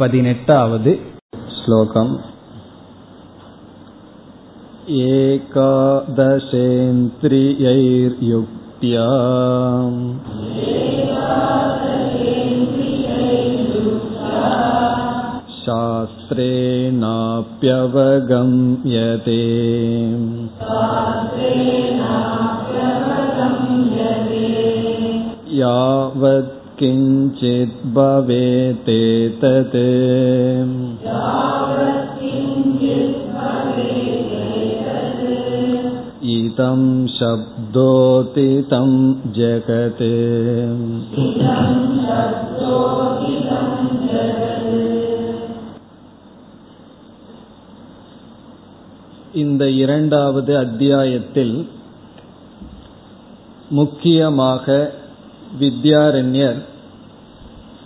पदिनेट्टावद् श्लोकम् एकादशेन्द्रियैर्युक्त्या शास्त्रेणाप्यवगम्यते यावत् किञ्चित् भवेतेतत् इदं शब्दोतितं जगत् இந்த இரண்டாவது அத்தியாயத்தில் முக்கியமாக வித்யாரண்யர்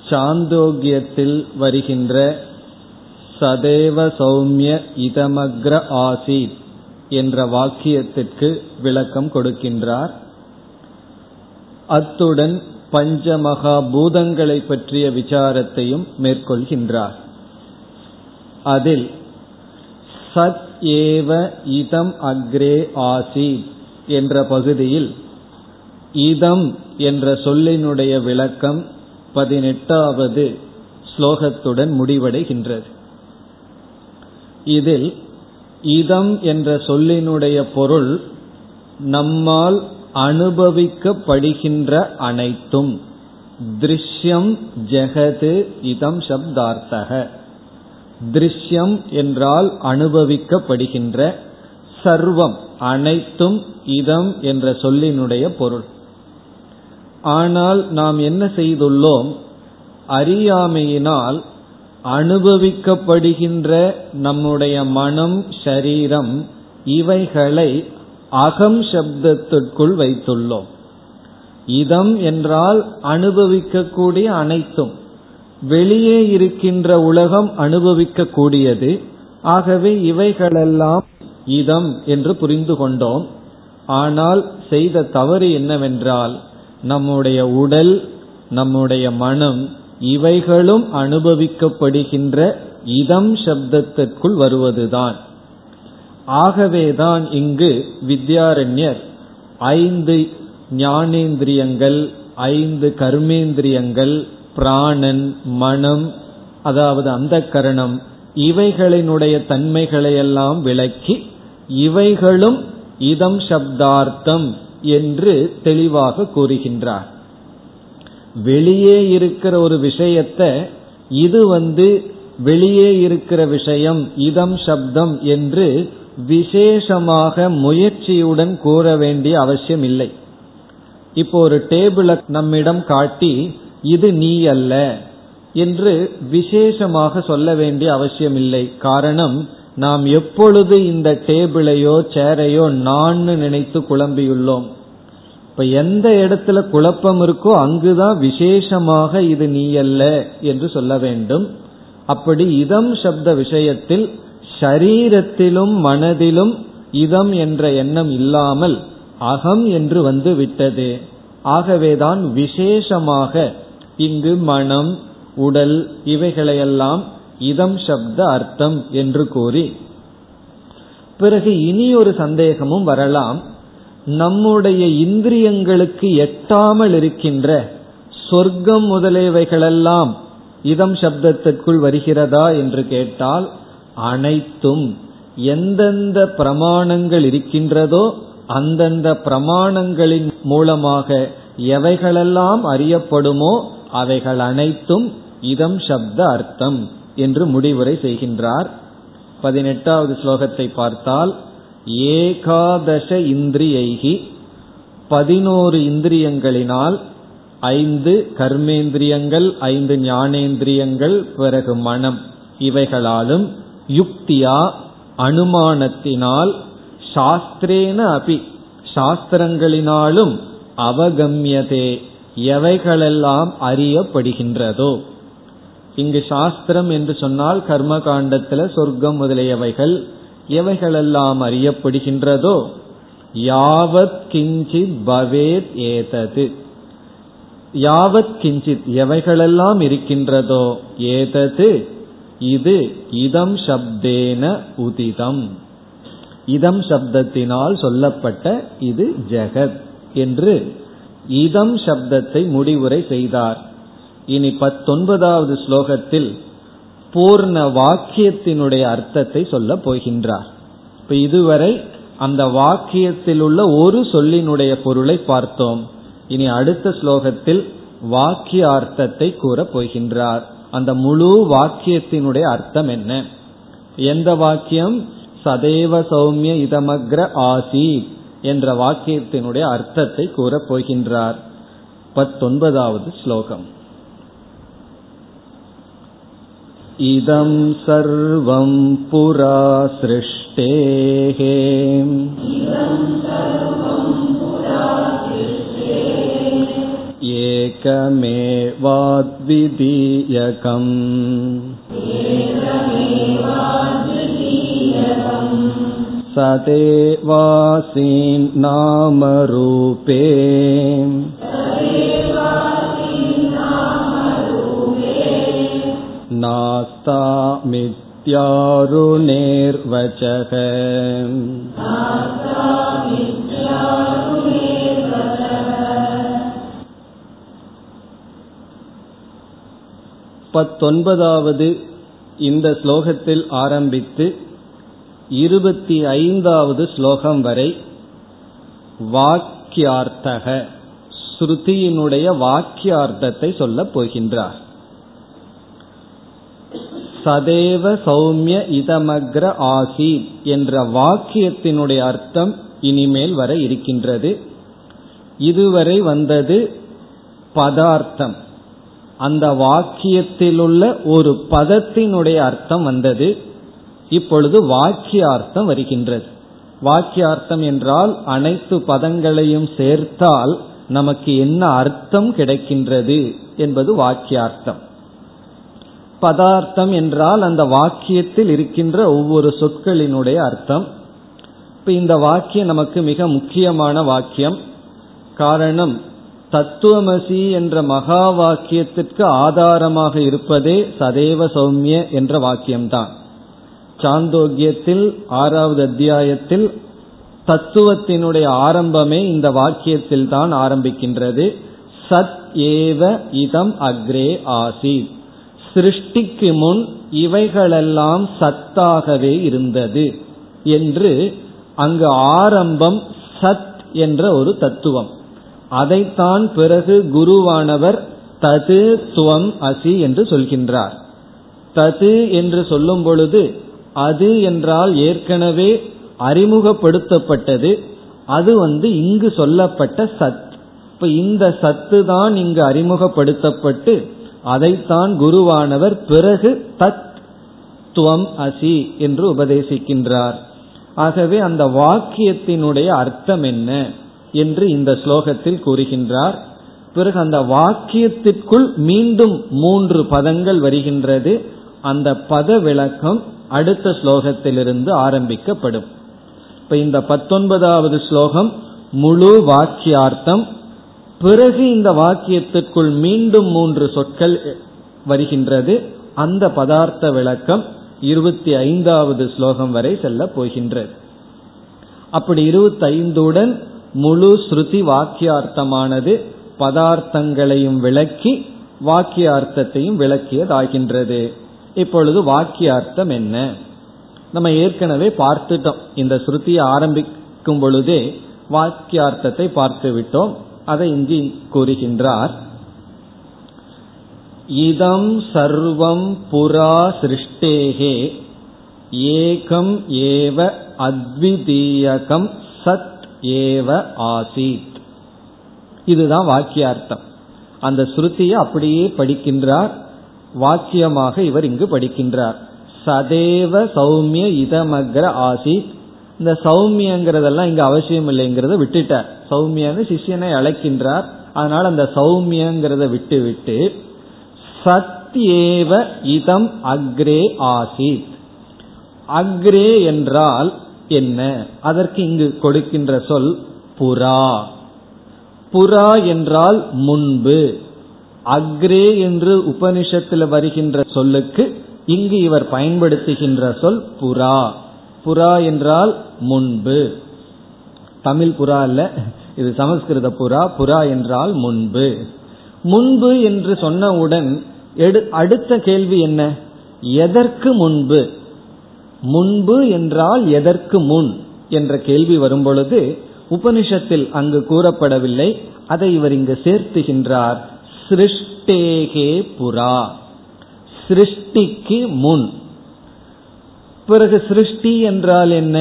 சாந்தோக்கியத்தில் வருகின்ற சதேவ சௌமிய இதமக்ர ஆசீத் என்ற வாக்கியத்திற்கு விளக்கம் கொடுக்கின்றார். அத்துடன் பஞ்சமகா பூதங்களை பற்றிய விசாரத்தையும் மேற்கொள்கின்றார். அதில் சத் ஏவ இதம் அக்ரே ஆசீத் என்ற பகுதியில் இதம் என்ற சொல்லினுடைய விளக்கம் பதினெட்டாவது ஸ்லோகத்துடன் முடிவடைகின்றது. இதில் இதம் என்ற சொல்லினுடைய பொருள் நம்மால் அனுபவிக்கப்படுகின்ற அனைத்தும். திருஷ்யம் ஜெகது இதம் சப்தார்த்தக. திருஷ்யம் என்றால் அனுபவிக்கப்படுகின்ற சர்வம் அனைத்தும் இதம் என்ற சொல்லினுடைய பொருள். ஆனால் நாம் என்ன செய்துள்ளோம்? அறியாமையினால் அனுபவிக்கப்படுகின்ற நம்முடைய மனம் ஷரீரம் இவைகளை அகம் சப்தத்திற்குள் வைத்துள்ளோம். இதம் என்றால் அனுபவிக்கக்கூடிய அனைத்தும். வெளியே இருக்கின்ற உலகம் அனுபவிக்கக்கூடியது. ஆகவே இவைகளெல்லாம் இதம் என்று புரிந்து கொண்டோம் ஆனால் செய்த தவறு என்னவென்றால் நம்முடைய உடல் நம்முடைய மனம் இவைகளும் அனுபவிக்கப்படுகின்ற இதம் சப்தத்திற்குள் வருவதுதான். ஆகவேதான் இங்கு வித்யாரண்யர் ஐந்து ஞானேந்திரியங்கள் ஐந்து கர்மேந்திரியங்கள் பிராணன் மனம் அதாவது அந்த கரணம் இவைகளினுடைய தன்மைகளையெல்லாம் விளக்கி இவைகளும் இதம் சப்தார்த்தம். என்று தெளிவாக கூறுகின்றார். வெளியே இருக்கிற ஒரு விஷயத்தை இது வந்து வெளியே இருக்கிற விஷயம் இதம் சப்தம் என்று விசேஷமாக முயற்சியுடன் கூற வேண்டிய அவசியம் இல்லை இப்போ ஒரு டேபிளை நம்மிடம் காட்டி இது நீ அல்ல என்று விசேஷமாக சொல்ல வேண்டிய அவசியம் இல்லை காரணம் நாம் எப்பொழுது இந்த டேபிளையோ சேரையோ நான் நினைத்து குழம்பியுள்ளோம். இப்ப எந்த இடத்துல குழப்பம் இருக்கோ அங்குதான் விசேஷமாக இது நீ அல்ல என்று சொல்ல வேண்டும். அப்படி இதம் சப்த விஷயத்தில் சரீரத்திலும் மனதிலும் இதம் என்ற எண்ணம் இல்லாமல் அகம் என்று வந்து விட்டது. ஆகவேதான் விசேஷமாக இங்கு மனம் உடல் இவைகளையெல்லாம் இதம் சப்த அர்த்தம் என்று கூறி. பிறகு இனி ஒரு சந்தேகமும் வரலாம். நம்முடைய இந்திரியங்களுக்கு எட்டாமல் இருக்கின்ற சொர்க்கம் முதலியவைகளெல்லாம் இதம் சப்தத்திற்குள் வருகிறதா என்று கேட்டால் அனைத்தும் எந்தெந்த பிரமாணங்கள் இருக்கின்றதோ அந்தந்த பிரமாணங்களின் மூலமாக எவைகளெல்லாம் அறியப்படுமோ அவைகள் அனைத்தும் இதம் சப்த அர்த்தம். என்று முடிவுரை செய்கின்றார். பதினெட்டாவது ஸ்லோகத்தை பார்த்தால் ஏகாதச இந்திரியைகி பதினோரு இந்திரியங்களினால் ஐந்து கர்மேந்திரியங்கள் ஐந்து ஞானேந்திரியங்கள் பிறகு மனம். இவைகளாலும் யுக்தியா அனுமானத்தினால் சாஸ்திரேன அபி சாஸ்திரங்களினாலும் அவகமியதே எவைகளெல்லாம் அறியப்படுகின்றதோ. இங்கு சாஸ்திரம் என்று சொன்னால் கர்ம காண்டத்துல சொர்க்கம் முதலியவைகள் எவைகளெல்லாம் அறியப்படுகின்றதோ யாவத் கிஞ்சித் பவேத் ஏதது. யாவத் கிஞ்சித் எவைகளெல்லாம் இருக்கின்றதோ ஏதது இது இதம் சப்தேன உதிதம். இதம் சப்தத்தினால் சொல்லப்பட்ட இது ஜெகத் என்று இதம் சப்தத்தை முடிவுரை செய்தார். இனி பத்தொன்பதாவது ஸ்லோகத்தில் பூர்ண வாக்கியத்தினுடைய அர்த்தத்தை சொல்ல போகின்றார். இப்ப இதுவரை அந்த வாக்கியத்தில் உள்ள ஒரு சொல்லினுடைய பொருளை பார்த்தோம். இனி அடுத்த ஸ்லோகத்தில் வாக்கியார்த்தத்தை கூற போகின்றார். அந்த முழு வாக்கியத்தினுடைய அர்த்தம் என்ன? எந்த வாக்கியம்? சதேவ சௌமிய இதமக்ர ஆசி என்ற வாக்கியத்தினுடைய அர்த்தத்தை கூறப் போகின்றார். பத்தொன்பதாவது ஸ்லோகம். इदं सर्वं पुरा सृष्टेः एकमेवाद्वितीयकम् सदेवासीन्नामरूपे नास्तामित्यारुणेर्वचः பத்தொன்பதாவது இந்த ஸ்லோகத்தில் ஆரம்பித்து இருபத்தி ஐந்தாவது ஸ்லோகம் வரை வாக்கியார்த்தக ஸ்ருதியினுடைய வாக்கியார்த்தத்தை சொல்லப் போகின்றார் சதேவ சௌமிய இதமக்ர ஆசி என்ற வாக்கியத்தினுடைய அர்த்தம் இனிமேல் வர இருக்கின்றது. இதுவரை வந்தது பதார்த்தம். அந்த வாக்கியத்திலுள்ள ஒரு பதத்தினுடைய அர்த்தம் வந்தது. இப்பொழுது வாக்கியார்த்தம் வருகின்றது. வாக்கியார்த்தம் என்றால் அனைத்து பதங்களையும் சேர்த்தால் நமக்கு என்ன அர்த்தம் கிடைக்கின்றது என்பது வாக்கியார்த்தம். பதார்த்தம் என்றால் அந்த வாக்கியத்தில் இருக்கின்ற ஒவ்வொரு சொற்களினுடைய அர்த்தம். இப்ப இந்த வாக்கியம் நமக்கு மிக முக்கியமான வாக்கியம். காரணம் தத்துவமசி என்ற மகா வாக்கியத்திற்கு ஆதாரமாக இருப்பதே சதேவ சௌமிய என்ற வாக்கியம்தான். சாந்தோக்கியத்தில் ஆறாவது அத்தியாயத்தில் தத்துவத்தினுடைய ஆரம்பமே இந்த வாக்கியத்தில் தான் ஆரம்பிக்கின்றது. சத் ஏவ இதம் அக்ரே ஆசி சிருஷ்டிக்கு முன் இவைகளெல்லாம் சத்தாகவே இருந்தது என்று அங்கு ஆரம்பம் சத் என்ற ஒரு தத்துவம். அதைத்தான் பிறகு குருவானவர் தது துவம் அசி என்று சொல்கின்றார். தது என்று சொல்லும் பொழுது அது என்றால் ஏற்கனவே அறிமுகப்படுத்தப்பட்டது அது வந்து இங்கு சொல்லப்பட்ட சத். இப்ப இந்த சத்து தான் இங்கு அறிமுகப்படுத்தப்பட்டு அதைத்தான் குருவானவர் பிறகு தத் துவம் அசி என்று உபதேசிக்கின்றார். ஆகவே அந்த வாக்கியத்தினுடைய அர்த்தம் என்ன என்று இந்த ஸ்லோகத்தில் கூறுகின்றார். பிறகு அந்த வாக்கியத்திற்குள் மீண்டும் மூன்று பதங்கள் வருகின்றது. அந்த பத விளக்கம் அடுத்த ஸ்லோகத்திலிருந்து ஆரம்பிக்கப்படும். இப்ப இந்த பத்தொன்பதாவது ஸ்லோகம் முழு வாக்கியார்த்தம் பிறகு இந்த வாக்கியத்திற்குள் மீண்டும் மூன்று சொற்கள் வருகின்றது. அந்த பதார்த்த விளக்கம் இருபத்தி ஐந்தாவது ஸ்லோகம் வரை செல்ல போகின்றது. அப்படி இருபத்தி ஐந்துடன் முழு ஸ்ருதி வாக்கியார்த்தமானது பதார்த்தங்களையும் விளக்கி வாக்கியார்த்தத்தையும் விளக்கியதாகின்றது. இப்பொழுது வாக்கியார்த்தம் என்ன? நம்ம ஏற்கனவே பார்த்துட்டோம். இந்த ஸ்ருதியை ஆரம்பிக்கும் பொழுதே வாக்கியார்த்தத்தை பார்த்து விட்டோம் அதை இங்கு கூறுகின்றார். இதம் சர்வம் புரா சிருஷ்டேகே ஏகம் ஏவ அத்விதீயகம் சத் ஏவ ஆசீத். இதுதான் வாக்கியார்த்தம். அந்த ஸ்ருதியை அப்படியே படிக்கின்றார். வாக்கியமாக இவர் இங்கு படிக்கின்றார். சதேவ சௌமிய இதமக்ர ஆசித் இந்த சௌமியங்கிறதெல்லாம் இங்க அவசியம் இல்லைங்கிறத விட்டுட்டார். சௌமியன்னு சிஷியனை அழைக்கின்றார். அதனால அந்த சௌமியங்கிறத விட்டு விட்டு சத்யேவ இதம் அக்ரே ஆசித். அக்ரே என்றால் என்ன? அதற்கு இங்கு கொடுக்கின்ற சொல் புறா. புறா என்றால் முன்பு. அக்ரே என்று உபனிஷத்தில் வருகின்ற சொல்லுக்கு இங்கு இவர் பயன்படுத்துகின்ற சொல் புறா. புறா என்றால் முன்பு. தமிழ் புறா அல்ல இது சமஸ்கிருத புறா புறா என்றால் முன்பு. முன்பு என்று சொன்னவுடன் அடுத்த கேள்வி என்ன? எதற்கு முன்பு? முன்பு என்றால் எதற்கு முன்? என்ற கேள்வி வரும்பொழுது உபனிஷத்தில் அங்கு கூறப்படவில்லை அதை இவர் இங்கு சேர்த்துகின்றார். சிருஷ்டேகே புறா. சிருஷ்டிக்கு முன். பிறகு சிருஷ்டி என்றால் என்ன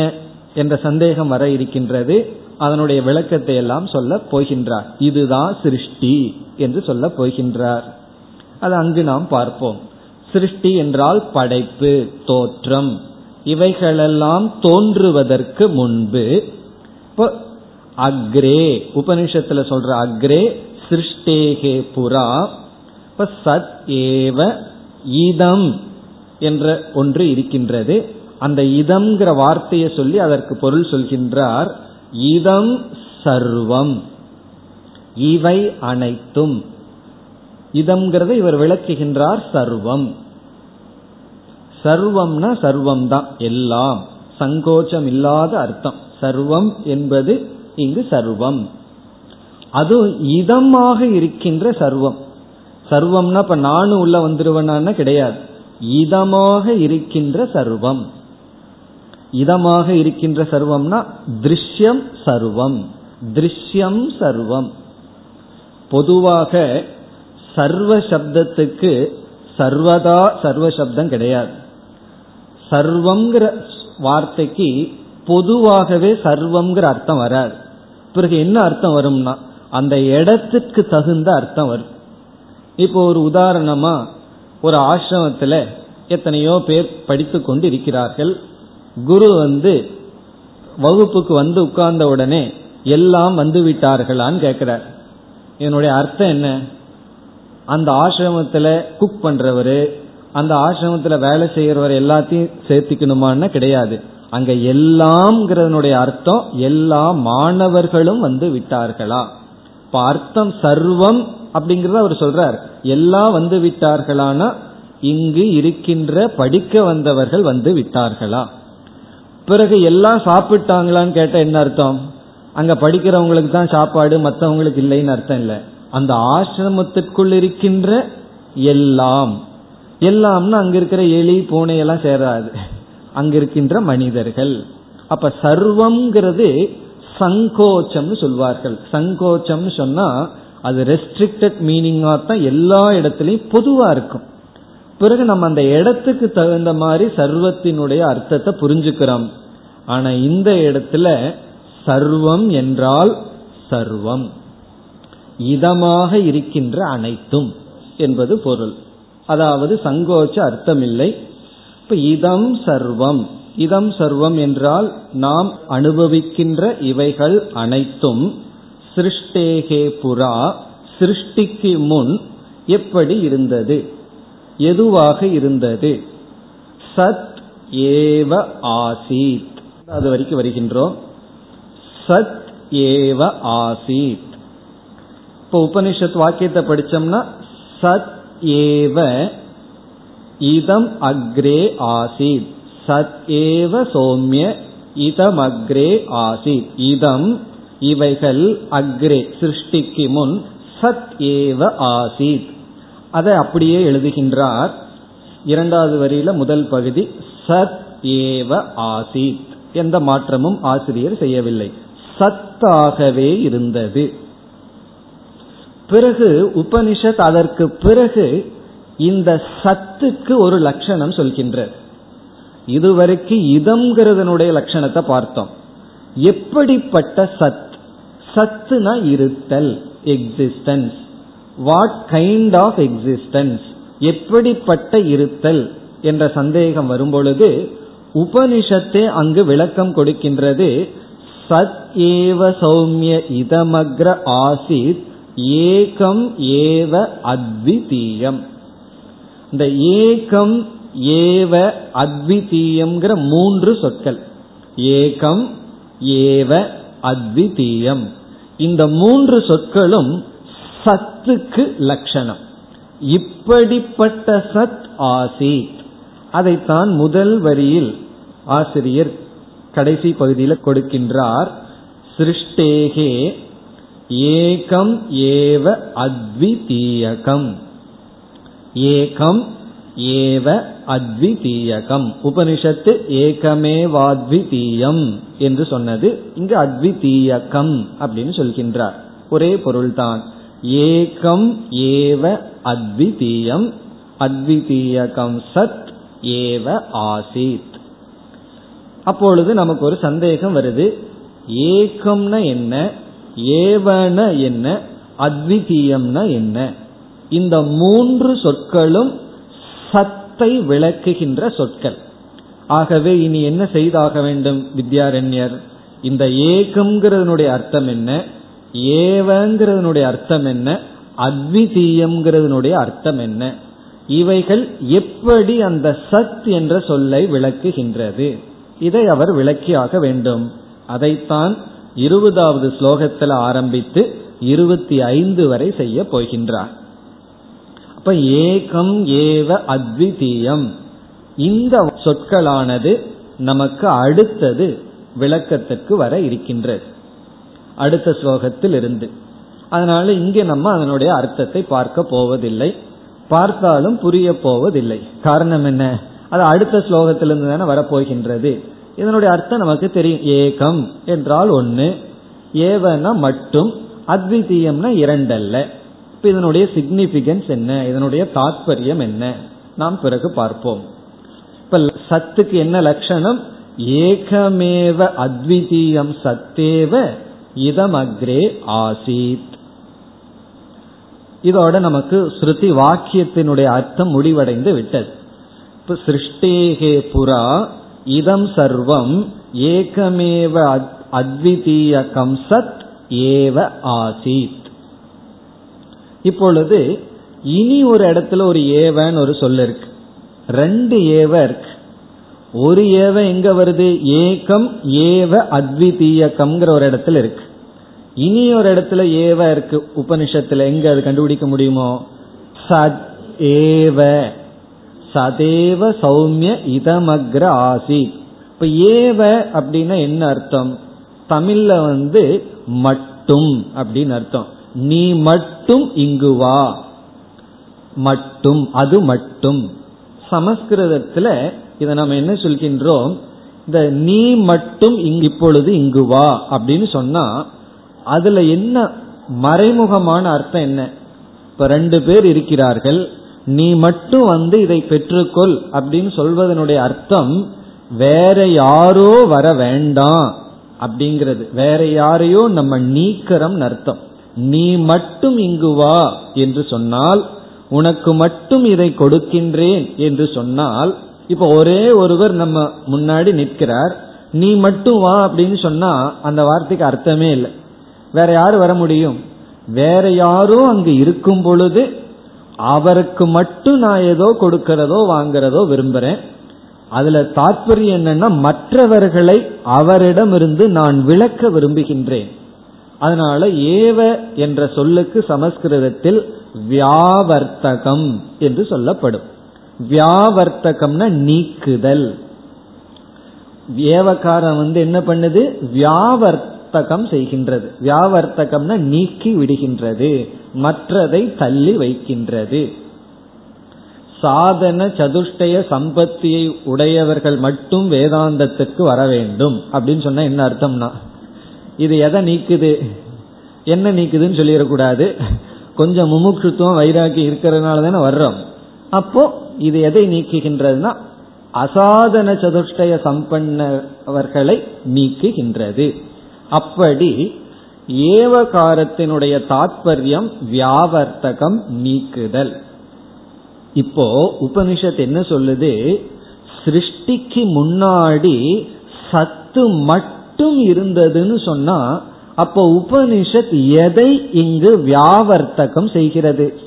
என்ற சந்தேகம் வர இருக்கின்றது. அதனுடைய விளக்கத்தை எல்லாம் சொல்ல போகின்றார். இதுதான் சிருஷ்டி என்று சொல்ல போகின்றார். அது அங்கு நாம் பார்ப்போம். சிருஷ்டி என்றால் படைப்பு தோற்றம். இவைகளெல்லாம் தோன்றுவதற்கு முன்பு அக்ரே உபனிஷத்துல சொல்ற அக்ரே சிருஷ்டேகே புறா சத் ஏவ இதம் என்ற ஒன்று இருக்கின்றது. அந்த இதம்ங்கிற வார்த்தையை சொல்லி அதற்கு பொருள் சொல்கின்றார். இதம் சர்வம். இவை அனைத்தும். இதம்ங்கிறத இவர் விளக்குகின்றார் சர்வம். சர்வம்னா சர்வம் தான் எல்லாம். சங்கோச்சம் இல்லாத அர்த்தம். சர்வம் என்பது இங்கு சர்வம். அது இதமாக இருக்கின்ற சர்வம். சர்வம்னா இப்ப நானும் உள்ள வந்துருவனான்னு கிடையாது. இதமாக இருக்கின்ற சர்வம். இதமாக இருக்கின்ற சர்வம்னா திருஷ்யம் சர்வம். திருஷ்யம் சர்வம். பொதுவாக சர்வ சப்தத்துக்கு சர்வதா சர்வ சப்தம் கிடையாது. சர்வம்ங்கிற வார்த்தைக்கு பொதுவாகவே சர்வம்ங்கிற அர்த்தம் வராது. பிறகு என்ன அர்த்தம் வரும்னா அந்த இடத்துக்கு தகுந்த அர்த்தம் வரும். இப்போ ஒரு உதாரணமா ஒரு ஆசிரமத்தில் எத்தனையோ பேர் படித்து கொண்டு இருக்கிறார்கள் குரு வந்து வகுப்புக்கு வந்து உட்கார்ந்த உடனே எல்லாம் வந்து விட்டார்களான்னு கேட்கிறார். என்னுடைய அர்த்தம் என்ன? அந்த ஆசிரமத்தில் குக் பண்றவரு அந்த ஆசிரமத்தில் வேலை செய்யறவர் எல்லாத்தையும் சேர்த்திக்கணுமான்னு கிடையாது. அங்க எல்லாம்ங்கிறதனுடைய அர்த்தம் எல்லா மாணவர்களும் வந்து விட்டார்களா? இப்ப அர்த்தம் சர்வம் அப்படிங்கறத அவர் சொல்றார். எல்லாம் வந்து விட்டார்களானா இங்கு இருக்கின்ற படிக்க வந்தவர்கள் வந்து விட்டார்களா? பிறகு எல்லாம் சாப்பிட்டாங்களான்னு கேட்டால் என்ன அர்த்தம்? அங்க படிக்கிறவங்களுக்கு தான் சாப்பாடு மற்றவங்களுக்கு இல்லைன்னு அர்த்தம் இல்லை. அந்த ஆசிரமத்திற்குள் இருக்கின்ற எல்லாம். எல்லாம்னா அங்க இருக்கிற எலி பூனை எல்லாம் சேராது. அங்க இருக்கின்ற மனிதர்கள். அப்ப சர்வம்ங்கிறது சங்கோச்சம்னு சொல்வார்கள். சங்கோச்சம்னு சொன்னா அது ரெஸ்ட்ரிக்டட் மீனிங்கா தான் எல்லா இடத்துலயும் பொதுவா இருக்கும். பிறகு நம்ம அந்த இடத்துக்கு தகுந்த மாதிரி சர்வத்தினுடைய அர்த்தத்தை புரிஞ்சுக்கிறோம். ஆனா இந்த இடத்துல சர்வம் என்றால் சர்வம். இதமாக இருக்கின்ற அனைத்தும் என்பது பொருள். அதாவது சங்கோச்ச அர்த்தமில்லை. இப்ப இதம் சர்வம். இதம் சர்வம் என்றால் நாம் அனுபவிக்கின்ற இவைகள் அனைத்தும் சிருஷ்டேகே புறா சிருஷ்டிக்கு முன் எப்படி இருந்தது? எதுவாக இருந்தது? சத் ஏவ ஆசீத். அது வரைக்கும் வருகின்றோம். சத் ஏவ ஆசீத். இப்போ உபனிஷத் வாக்கியத்தை படிச்சோம்னா சத் ஏவ இதம் அக்ரே ஆசீத். சத் ஏவ சோமிய இதம் அக்ரே ஆசீத். இதம் இவைகள் அக்ரே சிருஷ்டிக்கு முன் சத் ஏவ ஆசீத். அதை அப்படியே எழுதுகின்றார். இரண்டாவது வரியில முதல் பகுதி சத் ஏவ ஆசீத். எந்த மாற்றமும் ஆசிரியர் செய்யவில்லை. சத்தாகவே இருந்தது. பிறகு உபனிஷத் அதற்கு பிறகு இந்த சத்துக்கு ஒரு லட்சணம் சொல்கின்ற இதுவரைக்கு இதம்ங்கிறதனுடைய லட்சணத்தை பார்த்தோம். எப்படிப்பட்ட சத்? சத்துனா இருத்தல் existence what kind of existence எப்படிப்பட்ட இருத்தல் என்ற சந்தேகம் வரும்பொழுது உபனிஷத்தே அங்கு விளக்கம் கொடுக்கின்றது. சத் ஏவ சௌமிய இதமக்ர ஆசித் ஏகம் ஏவ அத்விதீயம். இந்த ஏகம் ஏவ அத்விதீயம்ங்கிற மூன்று சொற்கள். ஏகம் ஏவ அத்விதீயம். இந்த மூன்று சொற்களும் சத்துக்கு லட்சணம். இப்படிப்பட்ட சத் ஆசித். அதைத்தான் முதல் வரியில் ஆசிரியர் கடைசி பகுதியில் கொடுக்கின்றார். சிருஷ்டேகே ஏகம் ஏவ அத்விதீயகம். ஏகம் ஏவ அத்விதீயகம். உபனிஷத்து ஏகமேவாத்விதீயம் என்று சொன்னது. இங்கு அத்விதீயகம் அப்படின்னு சொல்கின்றார். ஒரே பொருள்தான். ஏகம் ஏவ அத்விதீயம் அத்விதீயகம் சத் ஏவ ஆசீத். அப்பொழுது நமக்கு ஒரு சந்தேகம் வருது. ஏகம்னா என்ன? ஏவன என்ன? அத்விதீயம்னா என்ன? இந்த மூன்று சொற்களும் சத்தை விளக்குகின்ற சொற்கள். ஆகவே இனி என்ன செய்தாக வேண்டும் வித்யாரண்யர்? இந்த ஏகம்ங்கிறதனுடைய அர்த்தம் என்ன? ஏவங்கிறதனுடைய அர்த்தம் என்ன? அத்விதீயம்ங்கிறதனுடைய அர்த்தம் என்ன? இவைகள் எப்படி அந்த சத் என்ற சொல்லை விளக்குகின்றது? இதை அவர் விளக்கியாக வேண்டும். அதைத்தான் இருபதாவது ஸ்லோகத்தில் ஆரம்பித்து இருபத்தி ஐந்து வரை செய்ய போகின்றார். அப்ப ஏகம் ஏவ அத்விதீயம். இந்த சொற்களானது நமக்கு அடுத்தது விளக்கத்திற்கு வர இருக்கின்றது. அடுத்த ஸ்லோகத்தில் இருந்து அதனால இங்கே நம்ம அதனுடைய அர்த்தத்தை பார்க்க போவதில்லை. பார்த்தாலும் புரிய போவதில்லை. காரணம் என்ன? அது அடுத்த ஸ்லோகத்திலிருந்து தானே வரப்போகின்றது. இதனுடைய அர்த்தம் நமக்கு தெரியும். ஏகம் என்றால் ஒன்று ஏவனா மட்டும். அத்விதீயம்னா இரண்டல்ல. இப்ப இதனுடைய சிக்னிபிகன்ஸ் என்ன? இதனுடைய தாத்பரியம் என்ன? நாம் பிறகு பார்ப்போம். இப்ப சத்துக்கு என்ன லட்சணம்? ஏகமேவ அத்விதீயம் சத்தேவ இதம் அக்ரே ஆசீத். இதோட நமக்கு ஸ்ருதி வாக்கியத்தினுடைய அர்த்தம் முடிவடைந்து விட்டது. இப்ப சிருஷ்டேகே புறா இதம் சர்வம் ஏகமேவ அத்விதீயகம் சத் ஏவ ஆசீத். இப்பொழுது இனி ஒரு இடத்துல ஒரு ஏவன் ஒரு சொல்ல இருக்கு. ரெண்டு ஏவ இருக்கு. ஒரு ஏவ எங்க வருது? ஏகம் ஏவ அத்விதீயகம்ங்கிற ஒரு இடத்துல இருக்கு. இனி ஒரு இடத்துல ஏவ இருக்கு உபனிஷத்துல எங்க அது கண்டுபிடிக்க முடியுமோ? சத் ஏவ. சதேவ சௌமிய இதமக்ர ஆசி. இப்ப ஏவ அப்படின்னா என்ன அர்த்தம்? தமிழ்ல வந்து மட்டும் அப்படின்னு அர்த்தம். நீ மட்டும் இங்கு வா. மட்டும் அது மட்டும். சமஸ்கிருதத்துல இதை நம்ம என்ன சொல்கின்றோம்? இந்த நீ மட்டும் இங்கு இப்பொழுது இங்கு வா அப்படின்னு சொன்னா அதுல என்ன மறைமுகமான அர்த்தம் என்ன? இப்ப ரெண்டு பேர் இருக்கிறார்கள். நீ மட்டும் வந்து இதை பெற்றுக்கொள் அப்படின்னு சொல்வதனுடைய அர்த்தம் வேற யாரோ வர வேண்டாம் அப்படிங்கிறது. வேற யாரையோ நம்ம நீக்கிறோம் அர்த்தம். நீ மட்டும் இங்கு வா என்று சொன்னால் உனக்கு மட்டும் இதை கொடுக்கின்றேன் என்று சொன்னால் இப்ப ஒரே ஒருவர் நம்ம முன்னாடி நிற்கிறார். நீ மட்டும் வா அப்படின்னு சொன்னா அந்த வார்த்தைக்கு அர்த்தமே இல்லை. வேற யாரு வர முடியும்? வேற யாரோ அங்கு இருக்கும் பொழுது அவருக்கு மட்டும் நான் ஏதோ கொடுக்கிறதோ வாங்கிறதோ விரும்புறேன். அதுல தாற்பயம் என்னன்னா மற்றவர்களை அவரிடமிருந்து நான் விளக்க விரும்புகின்றேன். அதனால ஏவ என்ற சொல்லுக்கு சமஸ்கிருதத்தில் வியாவர்த்தகம் என்று சொல்லப்படும். வியாவர்த்தகம்னா நீக்குதல். ஏவகாரம் வந்து என்ன பண்ணுது? வியாவர்த்தகம் செய்கின்றது. வியாவர்த்தகம்னா நீக்கி விடுகின்றது. மற்றதை தள்ளி வைக்கின்றது. சாதன சதுஷ்டய சம்பத்தியை உடையவர்கள் மட்டும் வேதாந்தத்துக்கு வர வேண்டும். அப்படின்னு சொன்னா என்ன அர்த்தம்னா? இது எதை நீக்குது? என்ன நீக்குதுன்னு சொல்லிடக்கூடாது. கொஞ்சம் முமுட்சுத்துவம் வைராக்கி இருக்கிறதுனால தானே வர்றோம். அப்போ இது எதை நீக்குகின்றதுன்னா அசாதன சதுஷ்டய சம்பன்னவர்களை நீக்குகின்றது. அப்படி ஏவகாரத்தினுடைய தாத்பரியம் வியாவர்த்தகம் நீக்குதல். இப்போ உபனிஷத் என்ன சொல்லுது? சிருஷ்டிக்கு முன்னாடி சத்து மட்டும் இருந்ததுன்னு சொன்னா அப்போ உபனிஷத் எதை இங்கு வியாவர்த்தகம் செய்கிறது?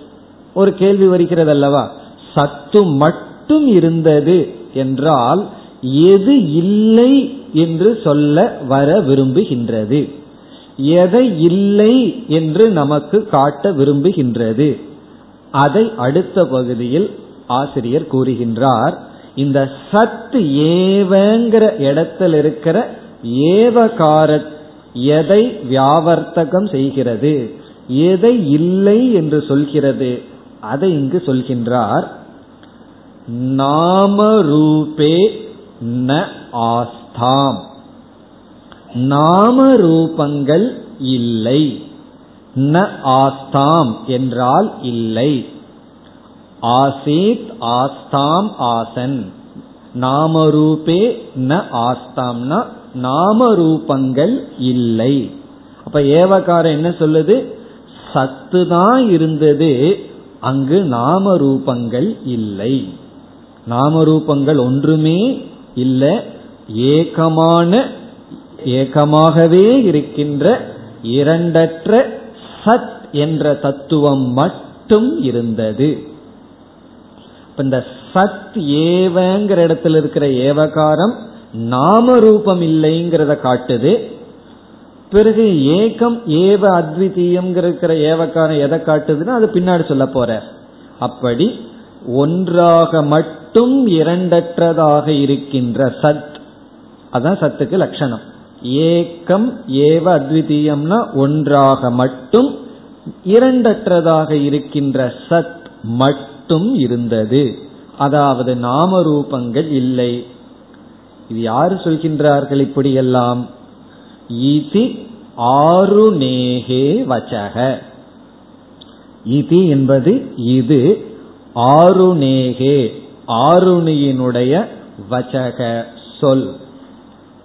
ஒரு கேள்வி வருகிறது அல்லவா சத்து மட்டும் இருந்தது என்றால் எது இல்லை என்று சொல்ல வர விரும்புகின்றது. எதை இல்லை என்று நமக்கு காட்ட விரும்புகின்றது. அதை அடுத்த பகுதியில் ஆசிரியர் கூறுகின்றார். இந்த சத் ஏவங்கிற இடத்தில் இருக்கிற ஏவகார எதை வியாவர்த்தகம் செய்கிறது எதை இல்லை என்று சொல்கிறது அதை இங்கு சொல்கின்றார். நாம ரூபே ந ஆஸ்தாம் நாம ரூபங்கள் இல்லை ந ஆஸ்தாம் என்றால் இல்லை. ஆசீத் ஆஸ்தாம் ஆசன் நாமரூபே ந ஆஸ்தாம்னா நாமரூபங்கள் இல்லை அப்ப ஏவகாரம் என்ன சொல்லுது? சத்து தான் இருந்தது அங்கு நாம ரூபங்கள் இல்லை நாம ரூபங்கள் ஒன்றுமே இல்லை ஏகமான ஏகமாகவே இருக்கின்ற இரண்டற்ற சத் என்ற தத்துவம் மட்டும் இருந்தது. இந்த சத் ஏவங்கிற இடத்துல இருக்கிற ஏவகாரம் நாம ரூபம் இல்லைங்கிறத காட்டுது. பிறகு ஏகம் ஏவ அத்விதீயம் இருக்கிற ஏவக்காரம் எதை காட்டுதுன்னா அது பின்னாடி சொல்ல போற அப்படி ஒன்றாக மட்டும் இரண்டற்றதாக இருக்கின்ற சத். அதான் சத்துக்கு லட்சணம். ஏக்கம் ஏவ அத்விதீயம்னா ஒன்றாக மட்டும் இரண்டற்றதாக இருக்கின்ற சத் மட்டும் இருந்தது. அதாவது நாம ரூபங்கள் இல்லை. இது யாரு சொல்கின்றார்கள் இப்படியெல்லாம்? இதி ஆருணேகே வச்சக. இது என்பது இது ஆருணேகே. ஆருணியினுடைய வச்சக சொல்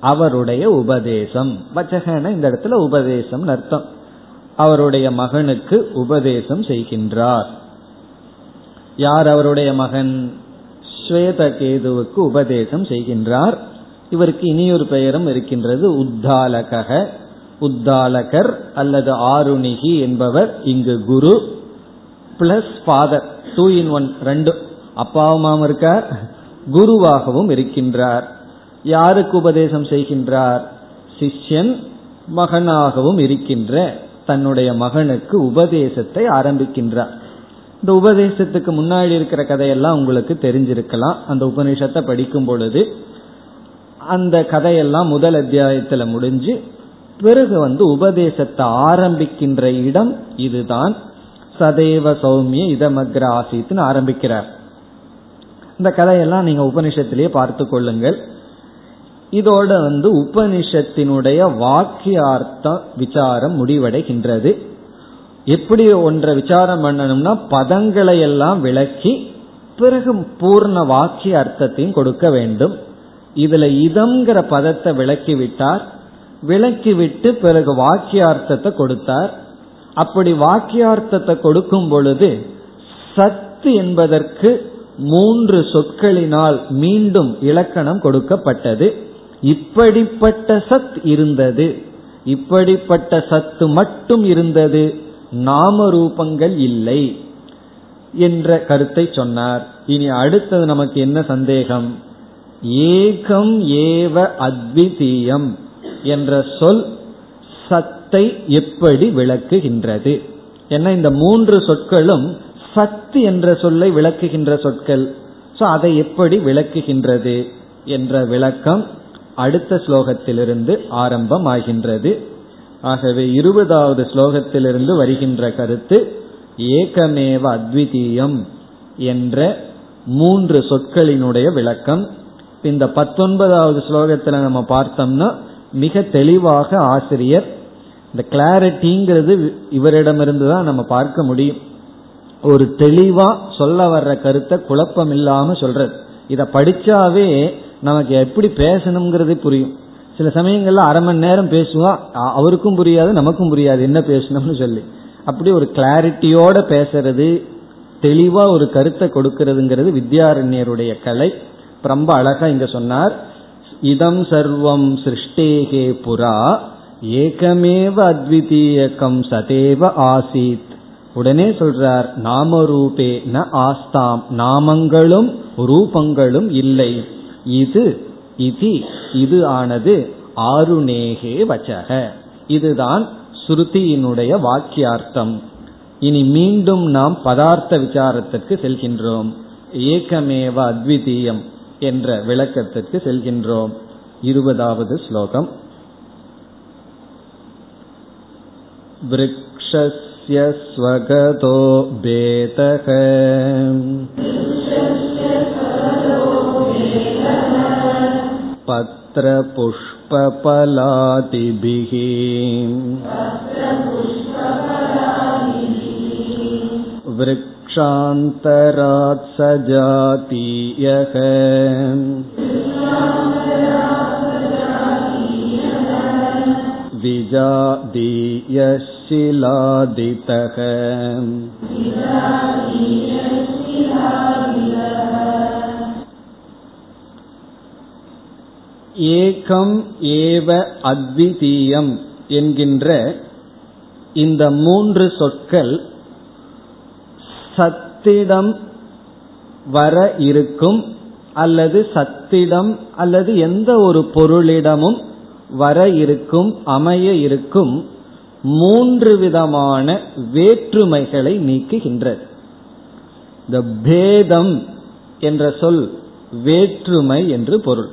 அவருடைய உபதேசம். வச்சகன இந்த இடத்துல உபதேசம் அர்த்தம். அவருடைய மகனுக்கு உபதேசம் செய்கின்றார். யார் அவருடைய மகன்? ஸ்வேதகேதுவுக்கு உபதேசம் செய்கின்றார். இவருக்கு இனியொரு பெயரும் இருக்கின்றது உத்தாலக உத்தாலகர் அல்லது ஆருணிகி என்பவர் இங்கு குரு plus father two in one ரெண்டு அப்பாவுமாவும் இருக்கார் குருவாகவும் இருக்கின்றார். யாருக்கு உபதேசம் செய்கின்றார்? சிஷ்யன் மகனாகவும் இருக்கின்ற தன்னுடைய மகனுக்கு உபதேசத்தை ஆரம்பிக்கின்றார். இந்த உபதேசத்துக்கு முன்னாடி இருக்கிற கதையெல்லாம் உங்களுக்கு தெரிஞ்சிருக்கலாம். அந்த உபநிஷத்தை படிக்கும் பொழுது அந்த கதையெல்லாம் முதல் அத்தியாயத்துல முடிஞ்சு பிறகு வந்து உபதேசத்தை ஆரம்பிக்கின்ற இடம் இதுதான். சதேவ சௌமிய இதமக்ர ஆசித்துன்னு ஆரம்பிக்கிறார். இந்த கதையெல்லாம் நீங்க உபனிஷத்திலேயே பார்த்து கொள்ளுங்கள். இதோட வந்து உபனிஷத்தினுடைய வாக்கியார்த்த விசாரம் முடிவடைகின்றது. எப்படி ஒன்றை விசாரம் பண்ணணும்னா பதங்களை எல்லாம் விளக்கி பிறகு பூர்ண வாக்கிய அர்த்தத்தையும் கொடுக்க வேண்டும். இதுல இதம்ங்கிற பதத்தை விளக்கி விட்டார் விளக்கி விட்டு பிறகு வாக்கியார்த்தத்தை கொடுத்தார். அப்படி வாக்கியார்த்தத்தை கொடுக்கும் பொழுது சத்து என்பதற்கு மூன்று சொற்களினால் மீண்டும் இலக்கணம் கொடுக்கப்பட்டது. இப்படிப்பட்ட சத் இருந்தது. இப்படிப்பட்ட சத்து மட்டும் இருந்தது. நாம ரூபங்கள் இல்லை என்ற கருத்தை சொன்னார். இனி அடுத்தது நமக்கு என்ன சந்தேகம்? ஏகம் ஏவ அத்விதீயம் என்ற சொல் சத்தை எப்படி விளக்குகின்றது? ஏன்னா இந்த மூன்று சொற்களும் சத்து என்ற சொல்லை விளக்குகின்ற சொற்கள். சோ அதை எப்படி விளக்குகின்றது என்ற விளக்கம் அடுத்த ஸ்லோகத்திலிருந்து ஆரம்பமாகின்றது. ஆகவே இருபதாவது ஸ்லோகத்திலிருந்து வருகின்ற கருத்து ஏகமேவ அத்விதீயம் என்ற மூன்று சொற்களினுடைய விளக்கம். இந்த பத்தொன்பதாவது ஸ்லோகத்துல நம்ம பார்த்தோம்னா மிக தெளிவாக ஆசிரியர் இந்த கிளாரிட்டிங்கிறது இவரிடமிருந்து தான் நம்ம பார்க்க முடியும். ஒரு தெளிவா சொல்ல வர்ற கருத்தை குழப்பம் இல்லாம சொல்றது. இதை படிச்சாவே நமக்கு எப்படி பேசணுங்கிறது புரியும். சில சமயங்கள்ல அரை மணி நேரம் பேசுவா அவருக்கும் புரியாது நமக்கும் புரியாது என்ன பேசணும்னு சொல்லி. அப்படி ஒரு கிளாரிட்டியோட பேசுறது தெளிவா ஒரு கருத்தை கொடுக்கறதுங்கிறது வித்யாரண்யருடைய கலை. ரொம்ப அழகா இங்க சொன்னார் இதம் சர்வம் சிருஷ்டேகே புரா ஏகமேவ அத்விதீயகம் சதேவ ஆசீத். உடனே சொல்றார் நாம ரூபே ந ஆஸ்தாம். நாமங்களும் ரூபங்களும் இல்லை. இது இது இது ஆனது ஆருணேகே வச்சக. இதுதான் ஸ்ருதியினுடைய வாக்கியார்த்தம். இனி மீண்டும் நாம் பதார்த்த விசாரத்திற்கு செல்கின்றோம். ஏகமேவ அத்விதீயம் என்ற விளக்கத்திற்கு செல்கின்றோம். இருபதாவது ஸ்லோகம். वृक्षस्य स्वगतो भेदः पत्रपुष्पपलादिभिः वृक्षान्तरात् सजातीयः विजादीयशिलादितः ஏகம் ஏவ அத்விதீயம் என்கின்ற இந்த மூன்று சொற்கள் சத்திடம் வர இருக்கும் அல்லது சத்திடம் அல்லது எந்த ஒரு பொருளிடமும் வர இருக்கும் அமைய இருக்கும் மூன்று விதமான வேற்றுமைகளை நீக்குகின்றது. இந்த பேதம் என்ற சொல் வேற்றுமை என்று பொருள்.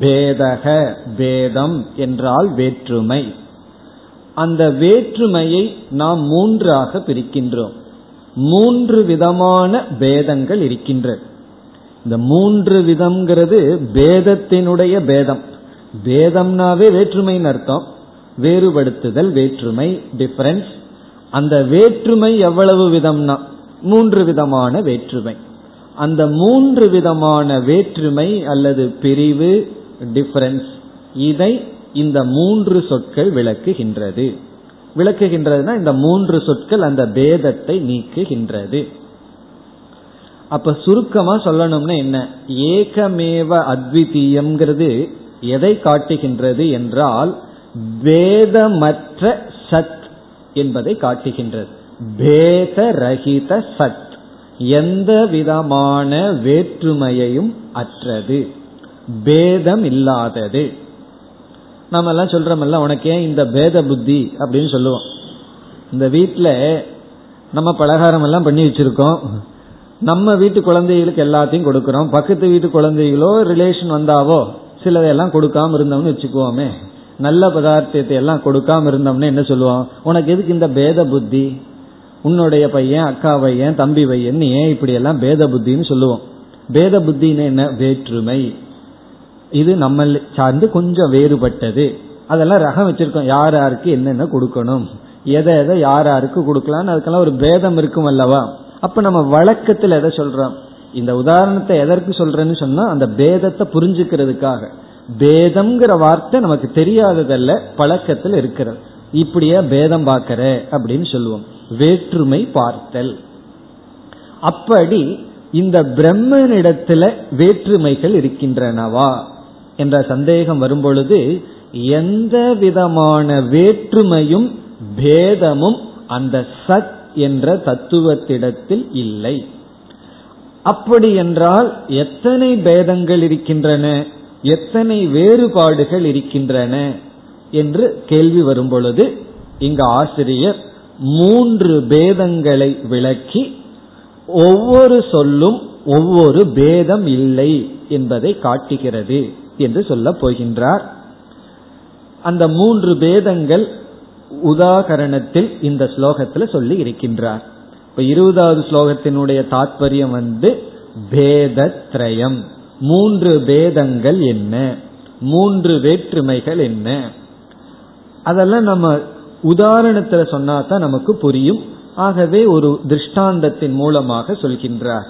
பேதக பேதம் என்றால் வேற்றுமை. அந்த வேற்றுமையை நாம் மூன்றாக பிரிக்கின்றோம். மூன்று விதமான பேதங்கள் இருக்கின்றது. இந்த மூன்று விதம்ங்கிறது பேதத்தினுடைய பேதம். வேதம்னாவே வேற்றுமைன்னு அர்த்தம். வேறுபடுத்துதல் வேற்றுமை டிஃபரன்ஸ் அந்த வேற்றுமை எவ்வளவு விதம்னா மூன்று விதமான வேற்றுமை. அந்த மூன்று விதமான வேற்றுமை அல்லது பிரிவு டிஃபரன்ஸ் இதை இந்த மூன்று சொற்கள் விளக்குகின்றது. விளக்குகின்றதுனா இந்த மூன்று சொற்கள் அந்த பேதத்தை நீக்குகின்றது. அப்ப சுருக்கமா சொல்லணும்னா என்ன? ஏகமேவ அத்விதீயம்ங்கிறது எதை காட்டுகின்றது என்றால் பேதமற்ற சத் என்பதை காட்டுகின்றது. பேத ரகித சத். எந்த விதமான வேற்றுமையையும் அற்றது. பேதம் இல்லாதது. நம்ம எல்லாம் சொல்றோம்ல உனக்கு ஏன் இந்த பேத புத்தி அப்படின்னு சொல்லுவோம். இந்த வீட்டில் நம்ம பலகாரம் எல்லாம் பண்ணி வச்சிருக்கோம். நம்ம வீட்டு குழந்தைகளுக்கு எல்லாத்தையும் கொடுக்கறோம். பக்கத்து வீட்டு குழந்தைகளோ ரிலேஷன் வந்தாவோ சிலதையெல்லாம் கொடுக்காம இருந்தோம்னு வச்சுக்குவோமே நல்ல பதார்த்தத்தை எல்லாம் கொடுக்காம இருந்தோம்னா என்ன சொல்லுவோம் உனக்கு எதுக்கு இந்த பேத புத்தி? உன்னுடைய பையன் அக்கா பையன் தம்பி பையன் ஏன் இப்படி எல்லாம் பேத புத்தின்னு சொல்லுவோம் பேத புத்தின்னு என்ன? வேற்றுமை. இது நம்ம சார்ந்து கொஞ்சம் வேறுபட்டது. அதெல்லாம் ரகம் வச்சிருக்கோம். யார் யாருக்கு என்னென்ன கொடுக்கணும்? எதை எதை யார் யாருக்கு கொடுக்கலாம்னு அதுக்கெல்லாம் ஒரு பேதம் இருக்கும் அல்லவா அப்ப நம்ம வழக்கத்தில் எதை சொல்றோம்? இந்த உதாரணத்தை எதற்கு சொல்றேன்னு சொன்னா அந்த பேதத்தை புரிஞ்சுக்கிறதுக்காக. பேதம்ங்கிற வார்த்தை நமக்கு தெரியாததல்ல பழக்கத்தில் இருக்கிறது. இப்படியே பேதம் பார்க்கற அப்படின்னு சொல்லுவோம். வேற்றுமை பார்த்தல். அப்படி இந்த பிரம்மனிடத்துல வேற்றுமைகள் இருக்கின்றனவா என்ற சந்தேகம் வரும்பொழுது எந்த விதமான வேற்றுமையும் பேதமும் அந்த சத் என்ற தத்துவத்திடத்தில் இல்லை. அப்படி என்றால் எத்தனை பேதங்கள் இருக்கின்றன எத்தனை வேறுபாடுகள் இருக்கின்றன என்று கேள்வி வரும்பொழுது இங்கு ஆசிரியர் மூன்று பேதங்களை விளக்கி ஒவ்வொரு சொல்லும் ஒவ்வொரு பேதம் இல்லை என்பதை காட்டுகிறது என்று சொல்லப் போகின்றார். அந்த மூன்று பேதங்கள் உதாகரணத்தில் இந்த ஸ்லோகத்தில் சொல்லி இருக்கின்றார். இப்ப இருபதாவது ஸ்லோகத்தினுடைய தாற்பயம் வந்து பேதத்ரயம். மூன்று பேதங்கள் என்ன? மூன்று வேற்றுமைகள் என்ன? அதெல்லாம் நம்ம உதாரணத்துல சொன்னா தான் நமக்கு புரியும். ஆகவே ஒரு திருஷ்டாந்தத்தின் மூலமாக சொல்கின்றார்.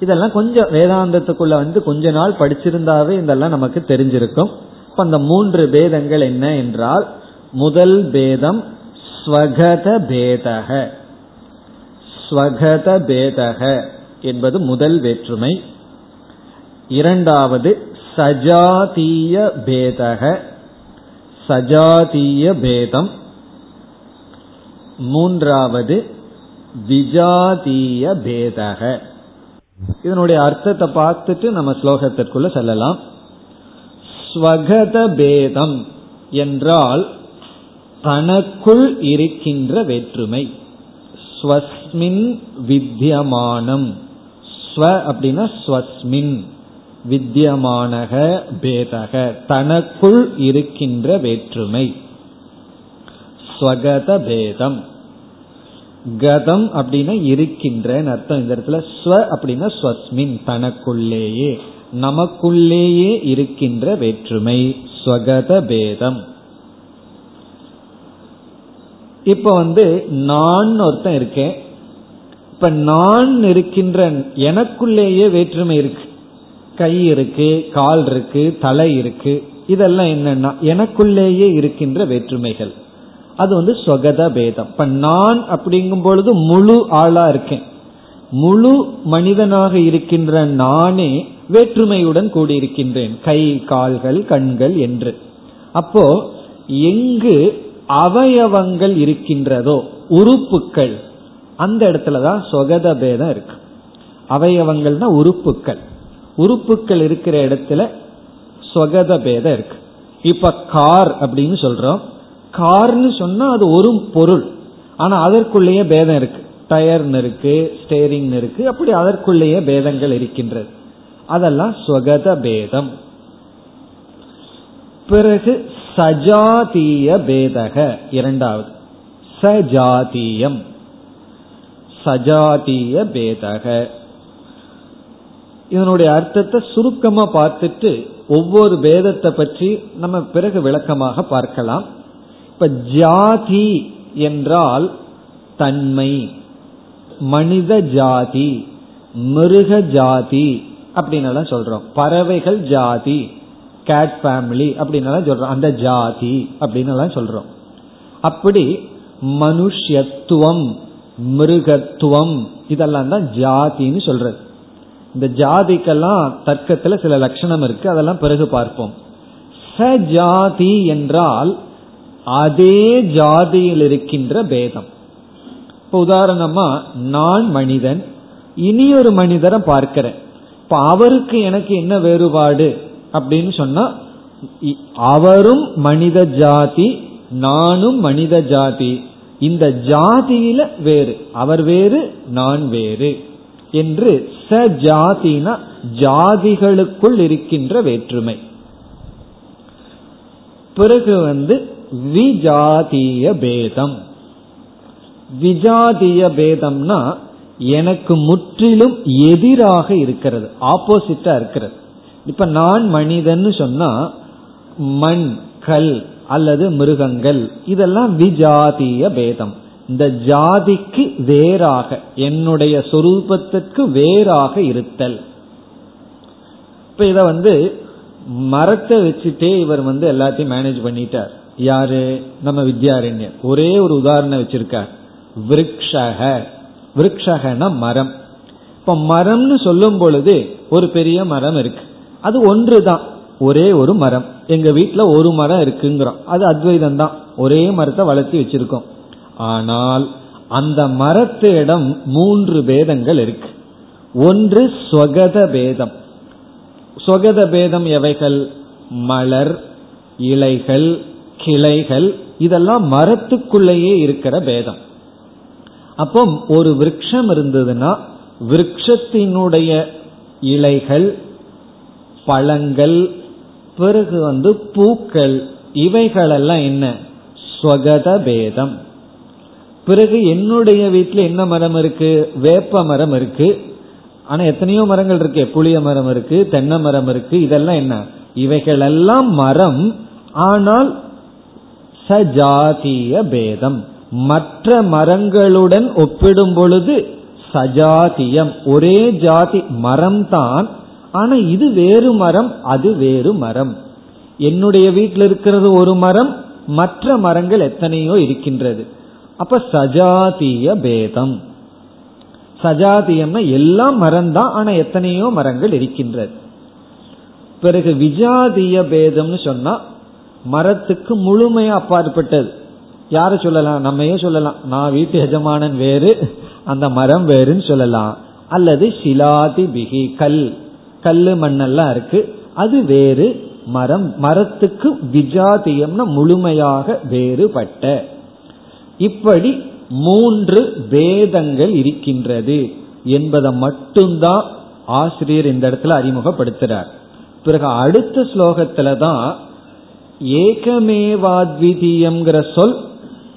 இதெல்லாம் கொஞ்சம் வேதாந்தத்துக்குள்ள வந்து கொஞ்ச நாள் படிச்சிருந்தாவே இதெல்லாம் நமக்கு தெரிஞ்சிருக்கும். இப்ப அந்த மூன்று பேதங்கள் என்ன என்றால் முதல் பேதம் ஸ்வகத பேதக. ஸ்வகத பேதக என்பது முதல் வேற்றுமை. இரண்டாவது சஜாதீய பேதக. சஜாதீய பேதம். மூன்றாவது விஜாதீய பேதக. இதனுடைய அர்த்தத்தை பார்த்துட்டு நம்ம ஸ்லோகத்திற்குள்ள செல்லலாம். ஸ்வகத பேதம் என்றால் தனக்குள் இருக்கின்ற வேற்றுமை. ஸ்வஸ்மின் வித்தியமானம் ஸ்வ அப்படின்னா ஸ்வஸ்மின். வித்தியமானக பேதக. தனக்குள் இருக்கின்ற வேற்றுமை. ஸ்வகத பேதம். கதம் அப்படின்னா இருக்கின்ற அர்த்தம். இந்த இடத்துல ஸ்வ அப்படின்னா ஸ்வஸ்மின் தனக்குள்ளேயே. நமக்குள்ளேயே இருக்கின்ற வேற்றுமை. ஸ்வகத பேதம். இப்ப வந்து நான் ஒருத்தன் இருக்கேன். இப்ப நான் இருக்கின்ற எனக்குள்ளேயே வேற்றுமை இருக்கு. கை இருக்கு கால் இருக்கு தலை இருக்கு. இதெல்லாம் என்னன்னா எனக்குள்ளேயே இருக்கின்ற வேற்றுமைகள். அது வந்து சொகத பேதம். இப்ப நான் அப்படிங்கும் பொழுது முழு ஆளா இருக்கேன். முழு மனிதனாக இருக்கின்ற நானே வேற்றுமையுடன் கூடியிருக்கின்றேன். கை கால்கள் கண்கள் என்று. அப்போ எங்கு அவயவங்கள் இருக்கின்றதோ உறுப்புக்கள் அந்த இடத்துலதான் சொகத பேதம் இருக்கு. அவயவங்கள்னா உறுப்புக்கள். உறுப்புக்கள் இருக்கிற இடத்துல சொகத பேதம் இருக்கு. இப்ப கார் அப்படின்னு சொல்றோம். கார்னு சொன்னா அது ஒரு பொருள். ஆனா அதற்குள்ளேயே பேதம் இருக்கு. டயர்னு இருக்கு ஸ்டேரிங் இருக்கு. அப்படி அதற்குள்ளேயே பேதங்கள் இருக்கின்றது. அதெல்லாம் சொகத பேதம். பிறகு சஜாதீய பேதக. இரண்டாவது. சஜாதீயம். சஜாதீய பேதக. இதனுடைய அர்த்தத்தை சுருக்கமா பார்த்துட்டு ஒவ்வொரு பேதத்தை பற்றி நம்ம பிறகு விளக்கமாக பார்க்கலாம். இப்ப ஜாதி என்றால் தன்மை மனித ஜாதி மிருக ஜாதி அப்படின்னு சொல்றோம். பறவைகள் ஜாதி. கேட் ஃபேமிலி அப்படின்னு சொல்றோம். அந்த ஜாதி அப்படின்னு சொல்றோம். அப்படி மனுஷத்துவம் மிருகத்துவம் இதெல்லாம் தான் ஜாதின்னு சொல்றது. இந்த ஜாதிக்கெல்லாம் தர்க்கத்துல சில லட்சணம் இருக்கு. அதெல்லாம் பிறகு பார்ப்போம். சஜாதி என்றால் அதே ஜாதியில் இருக்கின்ற பேதம். இப்ப உதாரணமா நான் மனிதன் இனி ஒரு மனிதரை பார்க்கிறேன். இப்ப அவருக்கு எனக்கு என்ன வேறுபாடு? அப்படின்னு சொன்னா அவரும் மனித ஜாதி நானும் மனித ஜாதி. இந்த ஜாதியில வேறு அவர் வேறு நான் வேறு என்று ச ஜாதினா ஜாதிகளுக்குள் இருக்கின்ற வேற்றுமை. பிறகு வந்து விஜாதிய பேதம். விஜாதிய பேதம்னா எனக்கு முற்றிலும் எதிராக இருக்கிறது ஆப்போசிட்டா இருக்கிறது. இப்ப நான் மனிதன் சொன்னா மண் கல் அல்லது மிருகங்கள் இதெல்லாம் விஜாதிய பேதம். இந்த ஜாதிக்கு வேறாக என்னுடைய சொரூபத்திற்கு வேறாக இருத்தல். இப்ப இத வந்து மரத்தை வச்சுட்டே இவர் வந்து எல்லாத்தையும் மேனேஜ் பண்ணிட்டார். யாரு? நம்ம வித்யாரண்யர். ஒரே ஒரு உதாரணம் வச்சிருக்கார். விரக்ஷக. விரக்ஷகன மரம். இப்ப மரம்னு சொல்லும் பொழுது ஒரு பெரிய மரம் இருக்கு. அது ஒன்று தான் ஒரே ஒரு மரம். எங்க வீட்டுல ஒரு மரம் இருக்குங்கிறோம் அது அத்வைதம் தான் ஒரே மரத்தை வளர்த்தி வச்சிருக்கோம். ஆனால் அந்த மரத்திடம் மூன்று பேதங்கள் இருக்கு. ஒன்று ஸ்வகத பேதம். ஸ்வகத பேதம் எவைகள்? மலர் இலைகள் கிளைகள். இதெல்லாம் மரத்துக்குள்ளேயே இருக்கிற பேதம். அப்போ ஒரு விரக்ஷம் இருந்ததுன்னா விரக்ஷத்தினுடைய இலைகள் பழங்கள் பிறகு வந்து பூக்கள் இவைகளெல்லாம் என்ன? ஸ்வகத பேதம். பிறகு என்னுடைய வீட்டில் என்ன மரம் இருக்கு? வேப்ப மரம் இருக்கு. ஆனா எத்தனையோ மரங்கள் இருக்கு. புளிய மரம் இருக்கு தென்னை மரம் இருக்கு. இதெல்லாம் என்ன? இவைகளெல்லாம் மரம். ஆனால் சஜாதிய பேதம். மற்ற மரங்களுடன் ஒப்பிடும் பொழுது சஜாதியம். ஒரே ஜாதி மரம் தான் ஆனா இது வேறு மரம் அது வேறு மரம். என்னுடைய வீட்டில் இருக்கிறது ஒரு மரம் மற்ற மரங்கள் எத்தனையோ இருக்கின்றது. அப்ப சஜாதிய பேதம். சஜாதியம்னா எல்லாம் மரம் தான் ஆனா எத்தனையோ மரங்கள் இருக்கின்றது. பிறகு விஜாதிய பேதம்னு சொன்னா மரத்துக்கு முழுமையா அப்பாற்பட்டது. யார சொல்லலாம்? நம்மையே சொல்லலாம். நான் வீட்டு எஜமானன் வேறு அந்த மரம் வேறுன்னு சொல்லலாம். அல்லது சிலாதி பிகி கல். கல்லு மண்ணெல்லாம் இருக்கு. அது வேறு மரம். மரத்துக்கு விஜாதியம்னா முழுமையாக வேறுபட்ட. இப்படி மூன்று பேதங்கள் இருக்கின்றது என்பதை மட்டும்தான் ஆசிரியர் இந்த இடத்துல அறிமுகப்படுத்துறார். பிறகு அடுத்த ஸ்லோகத்துல தான் ஏகமேவாத்விதீயம்ங்கிற சொல்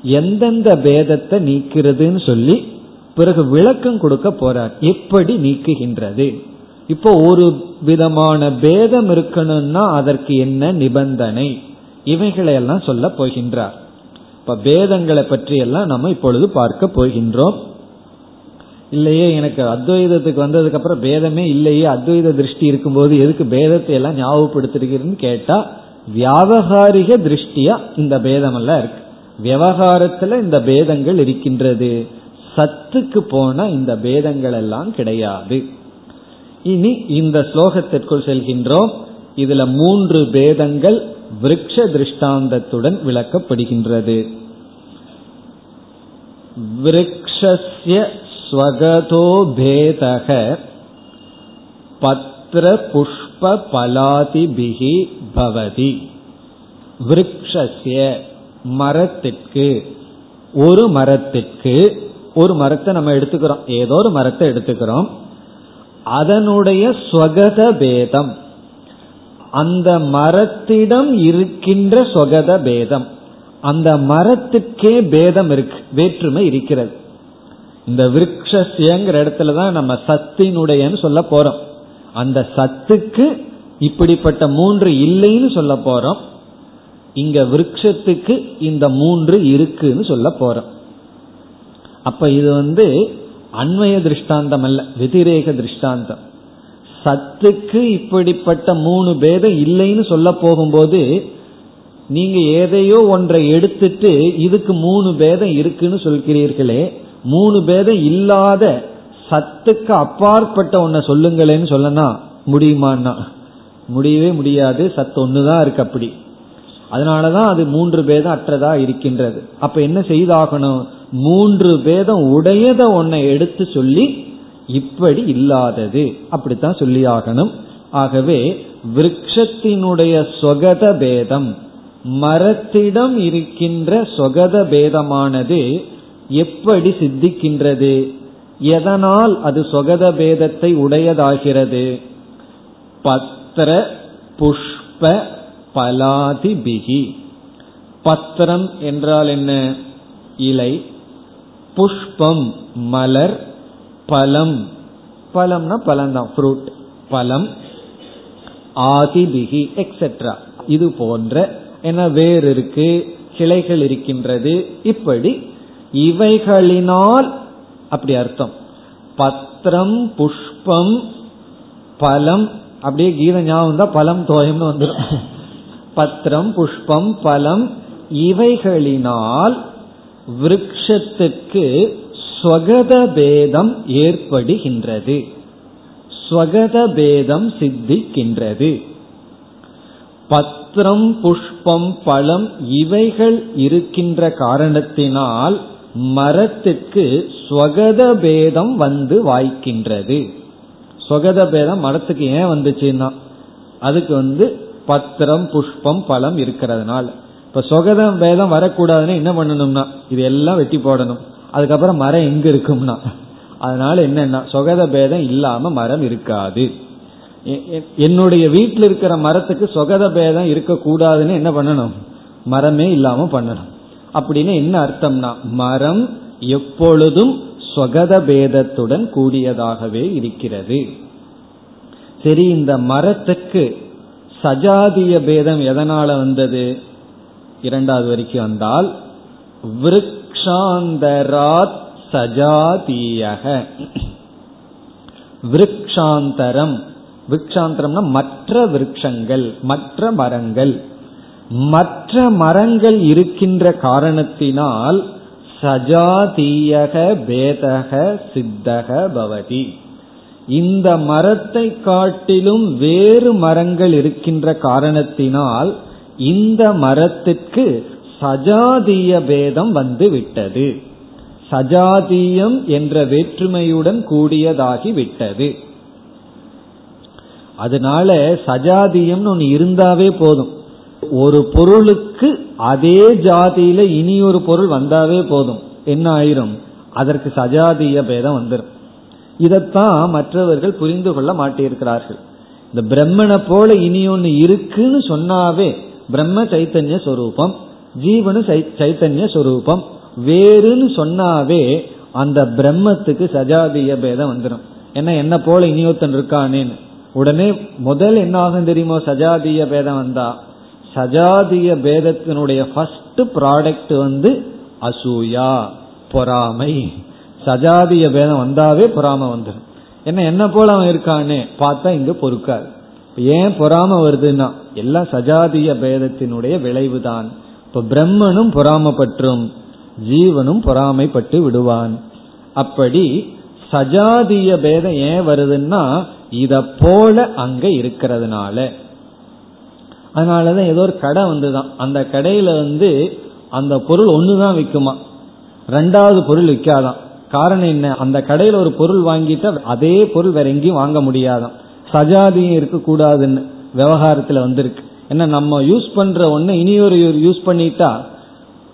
எந்தெந்த பேதத்தை நீக்கிறதுன்னு சொல்லி பிறகு விளக்கம் கொடுக்க போறார். எப்படி நீக்குகின்றது? இப்போ ஒரு விதமான பேதம் இருக்கணும்னா அதற்கு என்ன நிபந்தனை? இவைகளை எல்லாம் சொல்ல போகின்றார். இப்ப பேதங்களை பற்றி எல்லாம் நம்ம இப்பொழுது பார்க்க போகின்றோம். இல்லையே எனக்கு அத்வைதத்துக்கு வந்ததுக்கு அப்புறம் பேதமே இல்லையே அத்வைத திருஷ்டி இருக்கும்போது எதுக்கு பேதத்தை எல்லாம் ஞாபகப்படுத்திருக்கிறதுன்னு கேட்டா வியாபகாரிக திருஷ்டியா இந்த பேதம் எல்லாம் இருக்கு. விவகாரத்துல இந்த பேதங்கள் இருக்கின்றது. சத்துக்கு போன இந்த பேதங்கள் எல்லாம் கிடையாது. இனி இந்த ஸ்லோகத்திற்குள் செல்கின்றோம். இதுல மூன்று பேதங்கள் விரக்ஷ திருஷ்டாந்தத்துடன் விளக்கப்படுகின்றது. விரக்ஷஸ்ய ஸ்வகதோ பேதக பத்ர புஷ்ப பலாதிபிகி பவதி. விரக்ஷஸ்ய மரத்திற்கு ஒரு மரத்திற்கு ஒரு மரத்தை நம்ம எடுத்துக்கிறோம். ஏதோ ஒரு மரத்தை எடுத்துக்கிறோம். அதனுடைய ஸ்வகத பேதம். அந்த மரத்திடம் இருக்கின்ற சொகத பேதம். அந்த மரத்துக்கே பேதம் இருக்கு வேற்றுமை இருக்கிறது. இந்த விரக்ஷங்கிற இடத்துல தான் நம்ம சத்தினுடையன்னு சொல்ல போறோம். அந்த சத்துக்கு இப்படிப்பட்ட மூன்று இல்லைன்னு சொல்ல போறோம். இங்க விரக்ஷத்துக்கு இந்த மூன்று இருக்குன்னு சொல்ல போறோம். அப்ப இது வந்து அண்மைய திருஷ்டாந்தம் அல்ல வெதிரேக திருஷ்டாந்தம். சத்துக்கு இப்படிப்பட்ட மூணு பேதம் இல்லைன்னு சொல்ல போகும்போது நீங்க ஏதையோ ஒன்றை எடுத்துட்டு இதுக்கு மூணு பேதம் இருக்குன்னு சொல்கிறீர்களே மூணு பேதம் இல்லாத சத்துக்கு அப்பாற்பட்ட ஒன்ன சொல்லுங்களேன்னு சொல்லனா முடியுமான்னா? முடியவே முடியாது சத்து ஒண்ணுதான் இருக்கு அப்படி. அதனாலதான் அது மூன்று பேதம் அற்றதா இருக்கின்றது. அப்ப என்ன செய்தாகணும்? மூன்று பேதம் உடையத ஒன்னை எடுத்து சொல்லி இப்படி இல்லாதது. அப்படித்தான் சொல்லி ஆகணும் ஆகவே விரக்ஷத்தினுடைய சொகத பேதம் மரத்திடம் இருக்கின்ற சொகத பேதமானது எப்படி சித்திக்கின்றது? எதனால் அது சொகத பேதத்தை உடையதாகிறது? பத்திர புஷ்ப பலாதிபிகி. பத்திரம் என்றால் என்ன? இலை புஷ்பம் மலர் பலம் பலம்னா பலம் தான் ஃப்ரூட் பலம் ஆதிபிகி எக்ஸெட்ரா இது போன்ற என்ன வேர் இருக்கு கிளைகள் இருக்கின்றது. இப்படி இவைகளினால் அப்படி அர்த்தம். பத்திரம் புஷ்பம் பலம் அப்படியே கீத ஞாபகம் தான் பலம் தோயம்னு வந்துடும் பத்திரம் புஷ்பம் பலம் இவைகளினால் விரக்ஷத்துக்கு ஸ்வகத பேதம் ஏற்படுகின்றது. ஸ்வகத பேதம் சித்திக்கின்றது. பத்திரம் புஷ்பம் பழம் இவைகள் இருக்கின்ற காரணத்தினால் மரத்துக்கு ஸ்வகத பேதம் வந்து வாய்க்கின்றது. ஸ்வகத பேதம் மரத்துக்கு ஏன் வந்துச்சுன்னா அதுக்கு வந்து பத்திரம் புஷ்பம் பழம் இருக்கிறதுனால. இப்ப சொகத பேதம் வரக்கூடாதுன்னு என்ன பண்ணணும்னா இது எல்லாம் வெட்டி போடணும். அதுக்கப்புறம் மரம் எங்க இருக்கும்னா. அதனால என்னன்னா சொகத பேதம் இல்லாம மரம் இருக்காது. என்னுடைய வீட்டில் இருக்கிற மரத்துக்கு சொகத பேதம் இருக்கக்கூடாதுன்னு என்ன பண்ணணும்? மரமே இல்லாம பண்ணணும். அப்படின்னு என்ன அர்த்தம்னா மரம் எப்பொழுதும் சொகத பேதத்துடன் கூடியதாகவே இருக்கிறது. சரி இந்த மரத்துக்கு சஜாதிய பேதம் எதனால வந்தது? இரண்டாவது வரைக்கும் வந்தால் விருக்ஷாந்தராத் சஜாதீயக. விருக்ஷாந்தரம். விருக்ஷாந்தரம்னா மற்ற விருட்சங்கள் மற்ற மரங்கள். மற்ற மரங்கள் இருக்கின்ற காரணத்தினால் சஜாதீயக பேதக சித்தக பவதி. இந்த மரத்தை காட்டிலும் வேறு மரங்கள் இருக்கின்ற காரணத்தினால் இந்த மரத்திற்கு சஜாதீய பேதம் வந்து விட்டது சஜாதீயம் என்ற வேற்றுமையுடன் கூடியதாகி விட்டது அதனால சஜாதியம்னு ஒன்று இருந்தாவே போதும். ஒரு பொருளுக்கு அதே ஜாதியில இனி ஒரு பொருள் வந்தாவே போதும். என்ன ஆயிரும்? அதற்கு சஜாதிய பேதம் வந்துடும் இதைத்தான் மற்றவர்கள் புரிந்து கொள்ள மாட்டியிருக்கிறார்கள். இந்த பிரம்மனை போல இனி ஒன்று இருக்குன்னு சொன்னாவே பிரம்ம சைத்தன்ய சொரூபம் ஜீவனு சைத்தன்ய சொரூபம். வேறுன்னு சொன்னாவே அந்த பிரம்மத்துக்கு சஜாதிய பேதம் வந்துடும் ஏன்னா என்ன போல இனியொத்தன் இருக்கானேன்னு. உடனே முதல் என்ன ஆகும் தெரியுமோ? சஜாதிய பேதம் வந்தா. சஜாதிய பேதத்தினுடைய ஃபர்ஸ்ட் ப்ராடக்ட் வந்து அசூயா பொறாமை. சஜாதிய பேதம் வந்தாவே பொறாம வந்துடும் என்ன என்ன போல அவன் இருக்கான்னு பார்த்தா இங்க பொறுக்காது. ஏன் பொறாம வருதுன்னா எல்லாம் சஜாதிய பேதத்தினுடைய விளைவுதான். இப்ப பிரம்மனும் பொறாமப்பற்றும் ஜீவனும் பொறாமைப்பட்டு விடுவான். அப்படி சஜாதிய பேதம் ஏன் வருதுன்னா இத போல அங்க இருக்கிறதுனால. அதனாலதான் ஏதோ ஒரு கடை வந்துதான். அந்த கடையில வந்து அந்த பொருள் ஒண்ணுதான் விற்குமா ரெண்டாவது பொருள் விற்காதான் காரணம் என்ன? அந்த கடையில் ஒரு பொருள் வாங்கிட்டு அதே பொருள் வேற எங்கேயும் வாங்க முடியாதான். சஜாதியும் இருக்கக்கூடாதுன்னு விவகாரத்தில் வந்திருக்கு. ஏன்னா நம்ம யூஸ் பண்ற ஒன்று இனி ஒரு யூஸ் பண்ணிட்டா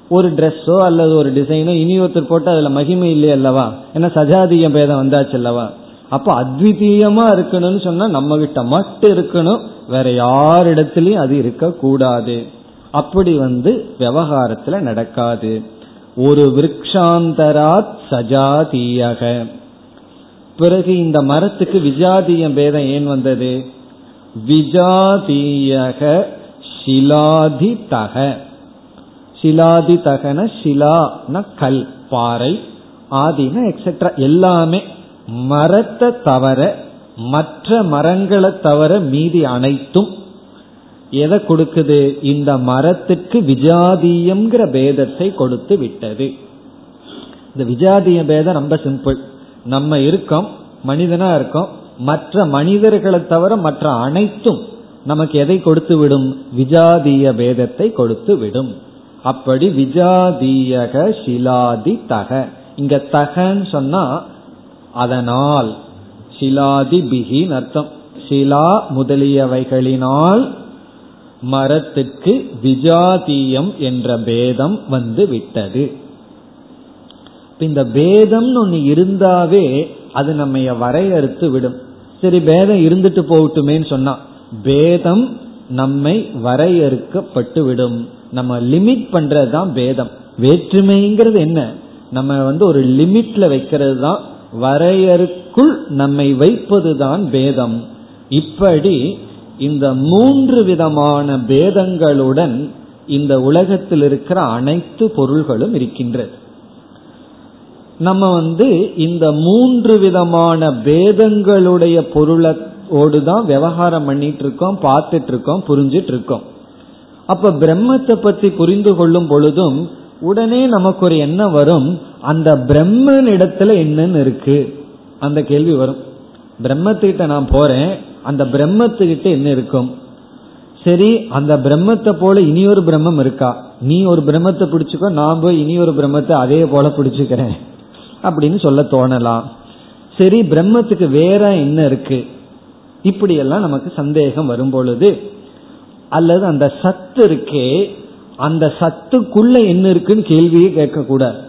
ஒரு ட்ரெஸ்ஸோ அல்லது ஒரு டிசைனோ இனி ஒருத்தர் போட்டு அதில் மகிமை இல்லையே அல்லவா? ஏன்னா சஜாதிய பேதம் வந்தாச்சு அல்லவா? அப்போ அத்விதீயமா இருக்கணும்னு சொன்னா நம்ம கிட்ட மட்டும் இருக்கணும். வேற யாரிடத்திலையும் அது இருக்கக்கூடாது. அப்படி வந்து விவகாரத்துல நடக்காது. ஒரு விரக்ஷாந்தராத் சஜாதீயக. பிறகு இந்த மரத்துக்கு விஜாதியம் பேதம் ஏன் வந்தது? விஜாதீயக ஷிலாதி தக ஷிலாதி தகன ஷிலான கல் பாறை ஆதின எக்ஸெட்ரா எல்லாமே மரத்தை தவிர மற்ற மரங்களை தவிர மீதி அனைத்தும் எதை கொடுக்குது? இந்த மரத்துக்கு விஜாதீயம்ங்கிற பேதத்தை கொடுத்து விட்டது. இந்த விஜாதிய பேதம் ரொம்ப சிம்பிள் நம்ம இருக்கோம் மனிதனா இருக்கோம் மற்ற மனிதர்களை தவிர மற்ற அனைத்தும் நமக்கு எதை கொடுத்து விடும்? விஜாதீய பேதத்தை கொடுத்து விடும். அப்படி விஜாதீயக சிலாதி தக. இங்க தகன்னு சொன்னா அதனால். சிலாதி பிகின் அர்த்தம். ஷிலா முதலியவைகளினால் மரத்துக்கு விஜாதீயம் என்ற பேதம் வந்து விட்டது. இந்த பேதம்னு ஒன்னு இருந்தாவே அது நம்ம வரையறுத்து விடும். சரி பேதம் இருந்துட்டு போகட்டுமேன்னு சொன்னா பேதம் நம்மை வரையறுக்கப்பட்டு விடும். நம்ம லிமிட் பண்றதுதான் பேதம். வேற்றுமைங்கிறது என்ன? நம்ம வந்து ஒரு லிமிட்ல வைக்கிறது தான் வரையறுக்குள் நம்மை வைப்பதுதான் பேதம். இப்படி இந்த மூன்று விதமான பேதங்களுடன் இந்த உலகத்தில் இருக்கிற அனைத்து பொருள்களும் இருக்கின்றது. நம்ம வந்து இந்த மூன்று விதமான பேதங்களுடைய பொருளோடு தான் விவகாரம் பண்ணிட்டு இருக்கோம் பார்த்துட்டு இருக்கோம் புரிஞ்சிட்டு இருக்கோம் அப்ப பிரம்மத்தை பத்தி புரிந்து கொள்ளும் பொழுதும் உடனே நமக்கு ஒரு எண்ணம் வரும் அந்த பிரம்மன் இடத்துல என்னன்னு இருக்கு? அந்த கேள்வி வரும். பிரம்மத்துக்கிட்ட நான் போறேன் அந்த பிரம்மத்துக்கிட்ட என்ன இருக்கும்? சரி அந்த பிரம்மத்தை போல இனி ஒரு பிரம்மம் இருக்கா? நீ ஒரு பிரம்மத்தை பிடிச்சுக்கோ நான் போய் இனி ஒரு பிரம்மத்தை அதே போல பிடிச்சுக்கிறேன். அப்படின்னு சொல்ல தோணலாம். சரி பிரம்மத்துக்கு வேற என்ன இருக்கு? இப்படியெல்லாம் நமக்கு சந்தேகம் வரும் பொழுது அல்லது அந்த சத்து இருக்கே அந்த சத்துக்குள்ள என்ன இருக்குன்னு கேள்வியே கேட்கக்கூடாது.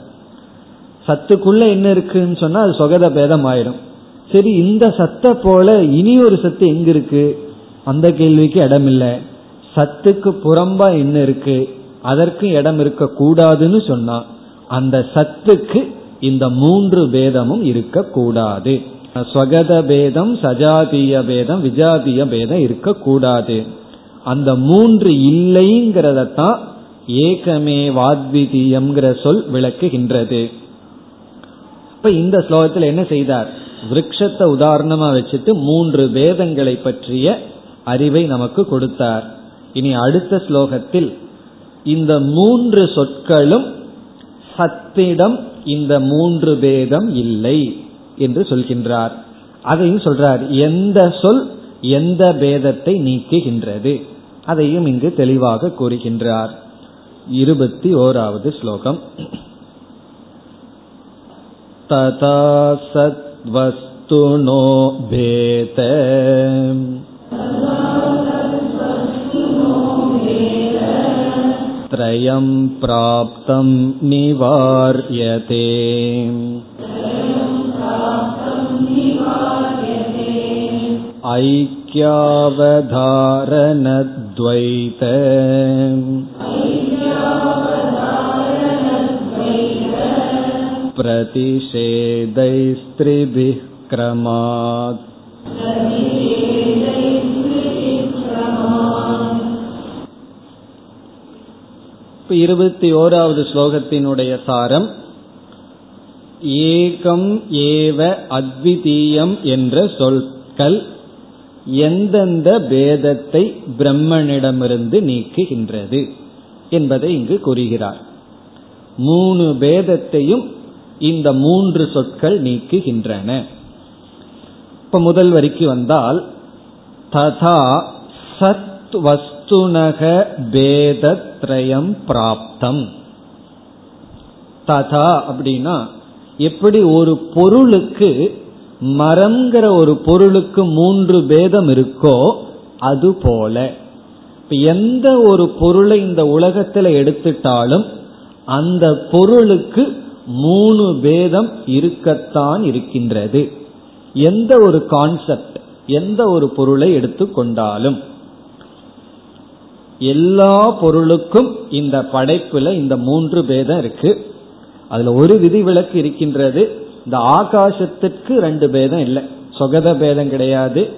சத்துக்குள்ள என்ன இருக்குன்னு சொன்னா அது சொகத பேதம் ஆயிடும் சரி இந்த சத்தை போல இனி ஒரு சத்து எங்க இருக்கு? அந்த கேள்விக்கு இடம் இல்லை சத்துக்கு புறம்பா என்ன இருக்கு? அதற்கு இடம் இருக்க கூடாதுன்னு சொன்னா அந்த சத்துக்கு இந்த மூன்று பேதமும் இருக்கக்கூடாது ஸ்வகத பேதம் சஜாதிய பேதம் விஜாதிய பேதம் இருக்கக்கூடாது அந்த மூன்று இல்லைங்கிறதத்தான் ஏகமே வாத்விதீயம்ங்கிற சொல் விளக்குகின்றது. இப்ப இந்த ஸ்லோகத்தில் என்ன செய்தார்? விரக்ஷத்தை உதாரணமா வச்சுட்டு மூன்று வேதங்களை பற்றிய அறிவை நமக்கு கொடுத்தார். இனி அடுத்த ஸ்லோகத்தில் இந்த மூன்று சொற்களும் சத்திடம் இந்த மூன்று வேதம் இல்லை என்று சொல்கின்றார். அதையும் சொல்றார் எந்த சொல் எந்த பேதத்தை நீக்குகின்றது? அதையும் இங்கு தெளிவாக கூறுகின்றார். இருபத்தி ஓராவது ஸ்லோகம். ததா सद्वस्तुनो भेत त्रयं प्राप्तं निवार्यते ऐक्यावधारणद्वैत प्रतिषेधैस्त्रिभिः क्रमात् இருபத்தி ஓராவது ஸ்லோகத்தினுடைய சாரம் ஏகம் ஏவ அத்விதீயம் என்ற சொற்கள் எந்தெந்த பேதத்தை பிரம்மனிடமிருந்து நீக்குகின்றது என்பதை இங்கு கூறுகிறார் மூணு பேதத்தையும் இந்த மூன்று சொற்கள் நீக்குகின்றன. இப்ப முதல் வரிக்கு வந்தால் ததா சத் வஸ்துனக பேதத்ரயம் பிராப்தம். ததா அப்படின்னா எப்படி ஒரு பொருளுக்கு மரம்ங்கிற ஒரு பொருளுக்கு மூன்று பேதம் இருக்கோ அது போல. எந்த ஒரு பொருளை இந்த உலகத்தில் எடுத்துட்டாலும் அந்த பொருளுக்கு மூணு பேதம் இருக்கத்தான் இருக்கின்றது. எந்த ஒரு கான்செப்ட் எந்த ஒரு பொருளை எடுத்துக்கொண்டாலும் எல்லா பொருளுக்கும் இந்த படைப்புல இந்த மூன்று பேதம் இருக்கு. அதுல ஒரு விதிவிலக்கு இருக்கின்றது. இந்த ஆகாசத்திற்கு ரெண்டு பேதம் இல்லை. சொகத பேதம் கிடையாது.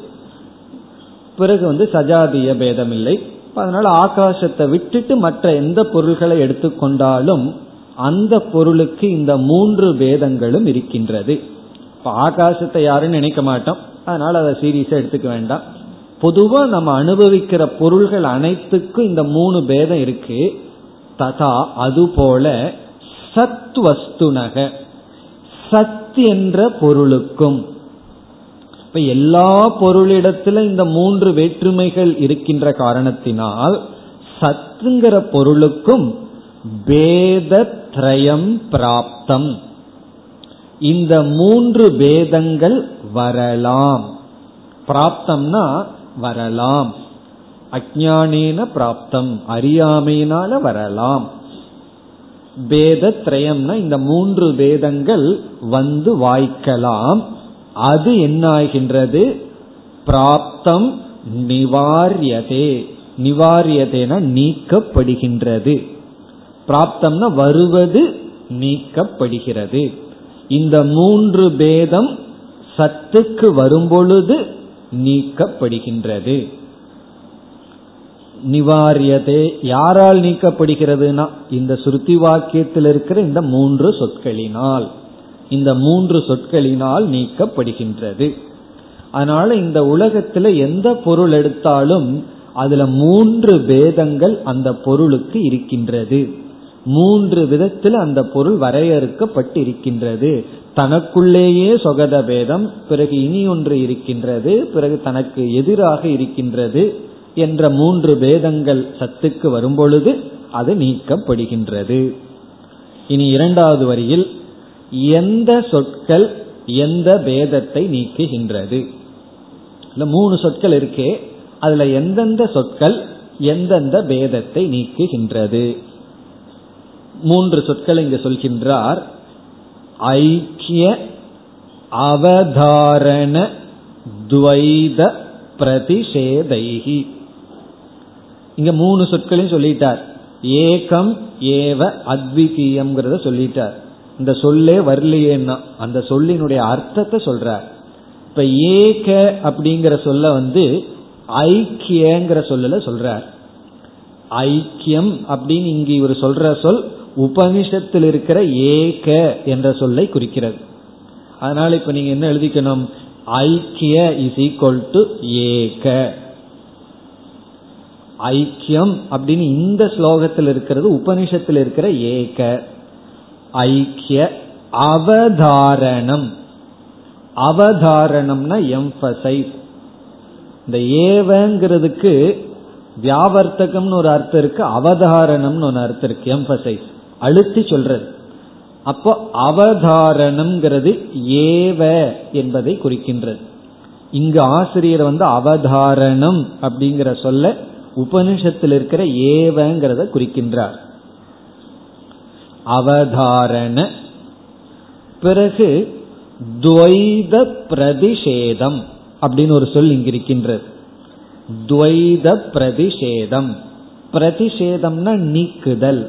பிறகு வந்து சஜாதிய பேதம் இல்லை. அதனால ஆகாசத்தை விட்டுட்டு மற்ற எந்த பொருள்களை எடுத்துக்கொண்டாலும் அந்த பொருளுக்கு இந்த மூன்று பேதங்களும் இருக்கின்றது. இப்ப ஆகாசத்தை யாரும் நினைக்க மாட்டோம். அதனால அதை சீரியஸா எடுத்துக்க வேண்டாம். பொதுவா நம்ம அனுபவிக்கிற பொருள்கள் அனைத்துக்கும் இந்த மூணு பேதம் இருக்கு. ததா அதுபோல சத் வஸ்துனக. சத் என்ற பொருளுக்கும். இப்ப எல்லா பொருளிடத்துல இந்த மூன்று வேற்றுமைகள் இருக்கின்ற காரணத்தினால் சத்துங்கிற பொருளுக்கும் பேதத்ரயம் பிராப்தம். இந்த மூன்று பேதங்கள் வரலாம். பிராப்தம்னா வரலாம். அஜானேன பிராப்தம் அறியாமையினால வரலாம். பேதத்ரயம்னா இந்த மூன்று பேதங்கள் வந்து வாய்க்கலாம். அது என்ன ஆகின்றது பிராப்தம் நிவாரியதே. நிவாரியதேன நீக்கப்படுகின்றது. பிராப்தம்னா வருவது நீக்கப்படுகிறது. இந்த மூன்று பேதம் சத்துக்கு வரும்பொழுது நீக்கப்படுகின்றது. நிவாரியதே யாரால் நீக்கப்படுகிறதுனா இந்த சுருத்தி வாக்கியத்தில் இருக்கிற இந்த மூன்று சொற்களினால். இந்த மூன்று சொற்களினால் நீக்கப்படுகின்றது. அதனால இந்த உலகத்துல எந்த பொருள் எடுத்தாலும் அதுல மூன்று பேதங்கள் அந்த பொருளுக்கு இருக்கின்றது. மூன்று விதத்தில் அந்த பொருள் வரையறுக்கப்பட்டிருக்கின்றது. தனக்குள்ளேயே சொகத பேதம் பிறகு இனி ஒன்று இருக்கின்றது பிறகு தனக்கு எதிராக இருக்கின்றது என்ற மூன்று பேதங்கள் சத்துக்கு வரும்பொழுது அது நீக்கப்படுகின்றது. இனி இரண்டாவது வரியில் எந்த சொற்கள் எந்த பேதத்தை நீக்குகின்றது? இந்த மூணு சொற்கள் இருக்கே அதுல எந்தெந்த சொற்கள் எந்தெந்த பேதத்தை நீக்குகின்றது? மூன்று சொற்கள் இங்கு சொல்கின்றார். ஐக்கிய அவதாரண துவைத பிரதிஷேதைகி இங்க மூணு சொற்களையும் சொல்லிட்டார். ஏகம் ஏவ அத்விதீயம்ங்கிறத சொல்லிட்டார். இந்த சொல்லே வரலையேன்னா அந்த சொல்லினுடைய அர்த்தத்தை சொல்றார். இப்ப ஏக அப்படிங்கிற சொல்ல வந்து ஐக்கியங்கிற சொல்லல சொல்றார். ஐக்கியம் அப்படின்னு இங்கு இவர் சொல்ற சொல் உபனிஷத்தில் இருக்கிற ஏக என்ற சொல்லை குறிக்கிறது. அதனால இப்ப நீங்க என்ன எழுதிக்கணும்? ஐக்கிய இஸ் ஈக்வல் டு ஏக. ஐக்கியம் அப்படின்னு இந்த ஸ்லோகத்தில் இருக்கிறது உபனிஷத்தில் இருக்கிற ஏக. ஐக்கிய அவதாரணம். அவதாரணம்னா எம்பசைஸ் இந்த ஏவங்கிறதுக்கு வியாவர்த்தகம்னு ஒரு அர்த்தம் இருக்கு அவதாரணம்னு ஒரு அர்த்தம் இருக்கு எம்பசைஸ் அழுத்தி சொல்றது. அப்போ அவதாரணம்ங்கிறது ஏவ என்பதை குறிக்கின்றது. இங்கு ஆசிரியர் வந்து அவதாரணம் அப்படிங்கிற சொல்ல உபனிஷத்தில் இருக்கிற ஏவங்கிறத குறிக்கின்றார். அவதாரண பிறகு துவைத பிரதிஷேதம் அப்படின்னு ஒரு சொல் இங்க இருக்கின்றது துவைத பிரதிஷேதம். பிரதிஷேதம்னா நீக்குதல்.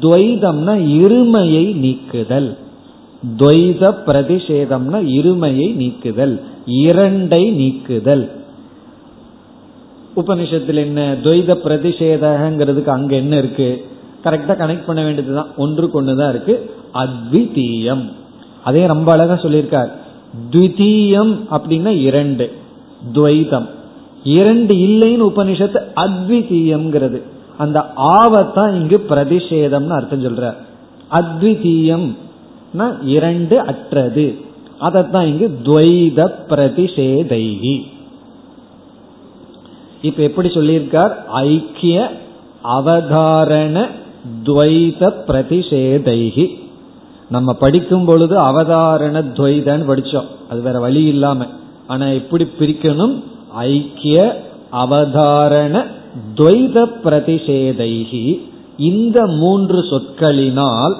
துவைதம்னா இருமையை நீக்குதல். துவைத பிரதிஷேதம்னா இருமையை நீக்குதல். இரண்டை நீக்குதல். உபனிஷத்தில் என்ன? துவைத பிரதிஷேதங்கிறதுக்கு அங்க என்ன இருக்கு? கரெக்டா கனெக்ட் பண்ண வேண்டியதுதான். ஒன்று கொண்டுதான் இருக்கு. அத்விதீயம். அதே ரொம்ப அழகா சொல்லியிருக்கார். த்விதீயம் அப்படின்னா இரண்டு. துவைதம். இரண்டு இல்லைன்னு உபனிஷத்து அத்விதீயம்ங்கிறது. அந்த ஆவத்தான் இங்கு பிரதிஷேதம்னு அர்த்தம் சொல்ற. அத்விதீயம் இரண்டு அற்றது. அதத்தான் இங்கு துவைத பிரதிஷேதைகி. இப்ப எப்படி சொல்லியிருக்கார்? ஐக்கிய அவதாரண துவைத பிரதிஷேதைகி. நம்ம படிக்கும் பொழுது அவதாரண துவைதன்னு படிச்சோம். அது வேற வழி இல்லாம. ஆனா எப்படி பிரிக்கணும்? ஐக்கிய அவதாரண துவைத பிரதிஷேதைகி இந்த மூன்று சொற்களினால்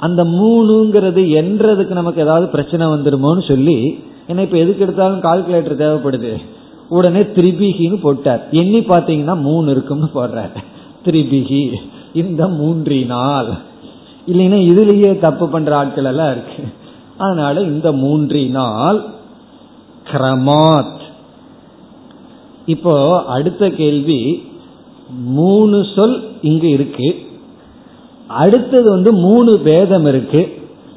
அந்த மூணுங்கிறது என்றதுக்கு நமக்கு ஏதாவது பிரச்சனை வந்துருமோன்னு சொல்லி ஏன்னா இப்ப எதுக்கு எடுத்தாலும் கால்குலேட்டர் தேவைப்படுது. உடனே திரிபிகின்னு போட்டார். எண்ணி பார்த்தீங்கன்னா மூணு இருக்கும்னு போடுறார். திரிபிகி இந்த மூன்றினால். இல்லைன்னா இதுலயே தப்பு பண்ற ஆட்கள் எல்லாம் இருக்கு. அதனால இந்த மூன்றினால் கிரமாத் இப்போ அடுத்த கேள்வி மூணு சொல் இங்கு இருக்கு. அடுத்தது வந்து மூணு பேதம் இருக்கு.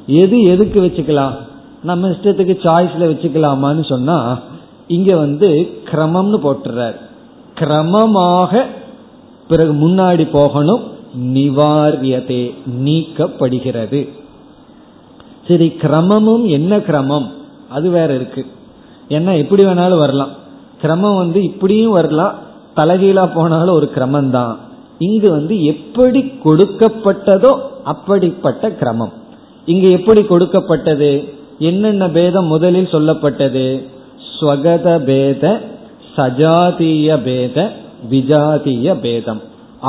எது எதுக்கு வச்சுக்கலாம்? நம்ம இஷ்டத்துக்கு சாய்ஸ்ல வச்சுக்கலாமான்னு சொன்னா இங்க வந்து கிரமம்னு போட்டுறார். கிரமமாக பிறகு முன்னாடி போகணும். நிவாரியதே நீக்கப்படுகிறது. சரி கிரமமும் என்ன கிரமம்? அது வேற இருக்கு. ஏன்னா எப்படி வேணாலும் வரலாம். கிரமம் வந்து இப்படியும் வரலாம். தலைகீழா போனாலும் ஒரு கிரமம் தான் இங்கு வந்து எப்படி கொடுக்கப்பட்டதோ அப்படிப்பட்ட கிரமம். இங்கு எப்படி கொடுக்கப்பட்டது? என்னென்ன பேதம் முதலில் சொல்லப்பட்டது? ஸ்வகத பேத சஜாதிய பேத விஜாதிய பேதம்.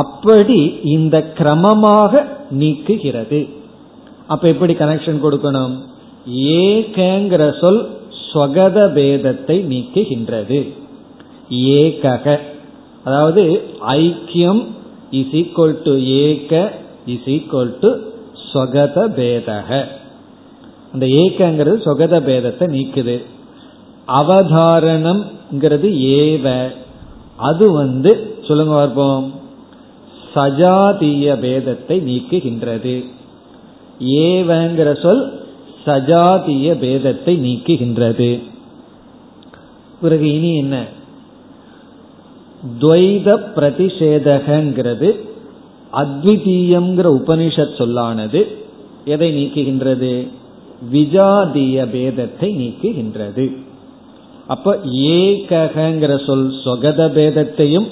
அப்படி இந்த கிரமமாக நீக்குகிறது. அப்ப எப்படி கனெக்ஷன் கொடுக்கணும்? ஏகங்கிற சொல் ஸ்வகத பேதத்தை நீக்குகின்றது. ஏகக. அதாவது ஐக்கியம் இஸ் ஈக்வல் டு ஏக இஸ் ஈக்வல் டு சொகத பேதக. அந்த ஏக்கங்கிறது சொகத பேதத்தை நீக்குது. அவதாரணம்ங்கிறது ஏவ. அது வந்து சொல்லுங்க பார்ப்போம். சஜாதீய பேதத்தை நீக்குகின்றது. ஏவங்கிற சொல் சஜாதீய பேதத்தை நீக்குகின்றது. பிறகு இனி என்ன? துவைத பிரதிஷேதகங்கிறது அத்விதீயம்ங்கிற உபனிஷத் சொல்லானது எதை நீக்குகின்றது? விஜாதிய பேதத்தை நீக்குகின்றது. அப்ப ஏகங்கிற சொல் சொகத பேதத்தையும்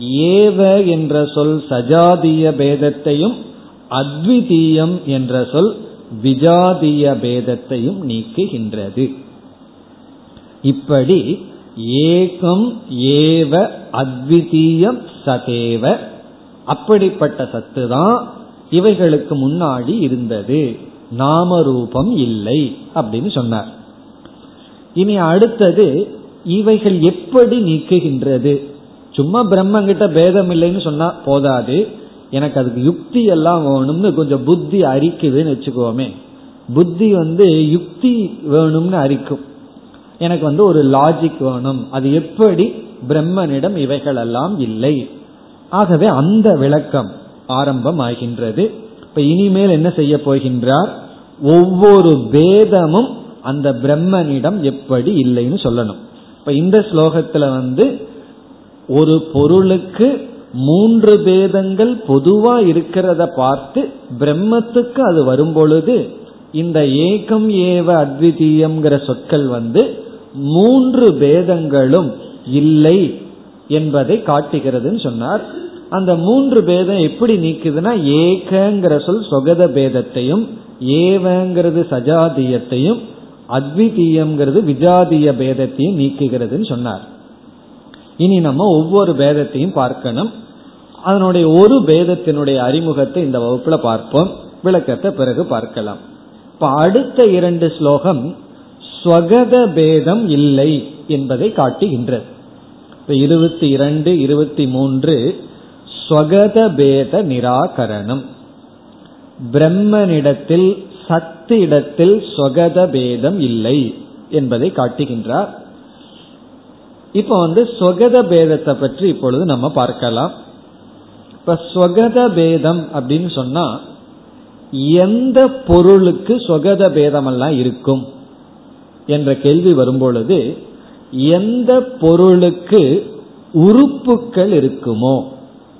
ஏவ என்ற சொல் சஜாதிய பேதத்தையும் அத்விதீயம் என்ற சொல் விஜாதிய பேதத்தையும் நீக்குகின்றது. இப்படி ஏகம் ஏவ அத்விதீயம் சதேவ. அப்படிப்பட்ட சத்து தான் இவைகளுக்கு முன்னாடி இருந்தது. நாம ரூபம் இல்லை அப்படின்னு சொன்னார். இனி அடுத்தது இவைகள் எப்படி நீக்குகின்றது? சும்மா பிரம்மங்கிட்ட பேதம் இல்லைன்னு சொன்னா போதாது. எனக்கு அதுக்கு யுக்தி எல்லாம் வேணும்னு கொஞ்சம் புத்தி அரிக்குதுன்னு வச்சுக்கோமே. புத்தி வந்து யுக்தி வேணும்னு அரிக்கும். எனக்கு வந்து ஒரு லாஜிக் வேணும். அது எப்படி பிரம்மனிடம் இவைகளெல்லாம் இல்லை. ஆகவே அந்த விளக்கம் ஆரம்பம் ஆகின்றது இப்ப இனிமேல் என்ன செய்ய போகின்றார்? ஒவ்வொரு பேதமும் அந்த பிரம்மனிடம் எப்படி இல்லைன்னு சொல்லணும். இப்ப இந்த ஸ்லோகத்துல வந்து ஒரு பொருளுக்கு மூன்று பேதங்கள் பொதுவா இருக்கிறத பார்த்து பிரம்மத்துக்கு அது வரும்பொழுது இந்த ஏகம் ஏவ அத்விதீயம்ங்கிற சொற்கள் வந்து மூன்று பேதங்களும் இல்லை என்பதை காட்டுகிறதுன்னு சொன்னார். அந்த மூன்று பேதம் எப்படி நீக்குதுன்னா ஏகங்கிற சொல் சொகத பேதத்தையும் ஏவங்கிறது சஜாதியத்தையும் அத்விதீயம்ங்கிறது விஜாதிய பேதத்தையும் நீக்குகிறதுன்னு சொன்னார். இனி நம்ம ஒவ்வொரு பேதத்தையும் பார்க்கணும். அதனுடைய ஒரு பேதத்தினுடைய அறிமுகத்தை இந்த வகுப்புல பார்ப்போம். விளக்கத்தை பிறகு பார்க்கலாம். இப்ப அடுத்த இரண்டு ஸ்லோகம் ஸ்வகத பேதம் இல்லை என்பதை காட்டுகின்றது. இருபத்தி இரண்டு இருபத்தி மூன்று ஸ்வகத பேத நிராகரணம். பிரம்மனிடத்தில் சத்து இடத்தில் ஸ்வகத பேதம் இல்லை என்பதை காட்டுகின்றார். இப்ப வந்து ஸ்வகத பேதத்தை பற்றி இப்பொழுது நம்ம பார்க்கலாம். இப்ப ஸ்வகத பேதம் அப்படின்னு சொன்னா எந்த பொருளுக்கு சொகத பேதமெல்லாம் இருக்கும் என்ற கேள்வி வரும்பொழுது எந்த பொருளுக்கு உறுப்புகள் இருக்குமோ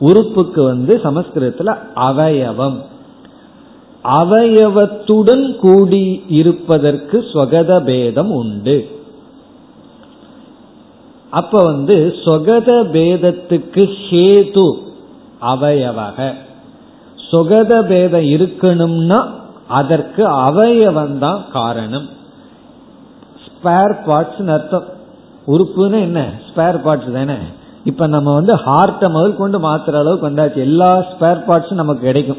உறுப்புக்கு வந்து சமஸ்கிருதத்துல அவயவம். அவயவத்துடன் கூடி இருப்பதற்கு ஸ்வகத பேதம் உண்டு. அப்ப வந்து சொகத பேதத்துக்கு ஹேது அவயவக. சொகத பேதம் இருக்கணும்னா அதற்கு அவயவம் தான் காரணம் ஸ்பேர் பார்ட்ஸ் அர்த்தம். உறுப்புன்னு என்ன? ஸ்பேர் பார்ட்ஸ் தானே? இப்ப நம்ம வந்து ஹார்ட்டை முதல் கொண்டு மாத்துற அளவுக்கு வந்தாச்சு. எல்லா ஸ்பேர் பார்ட்ஸும் நமக்கு கிடைக்கும்.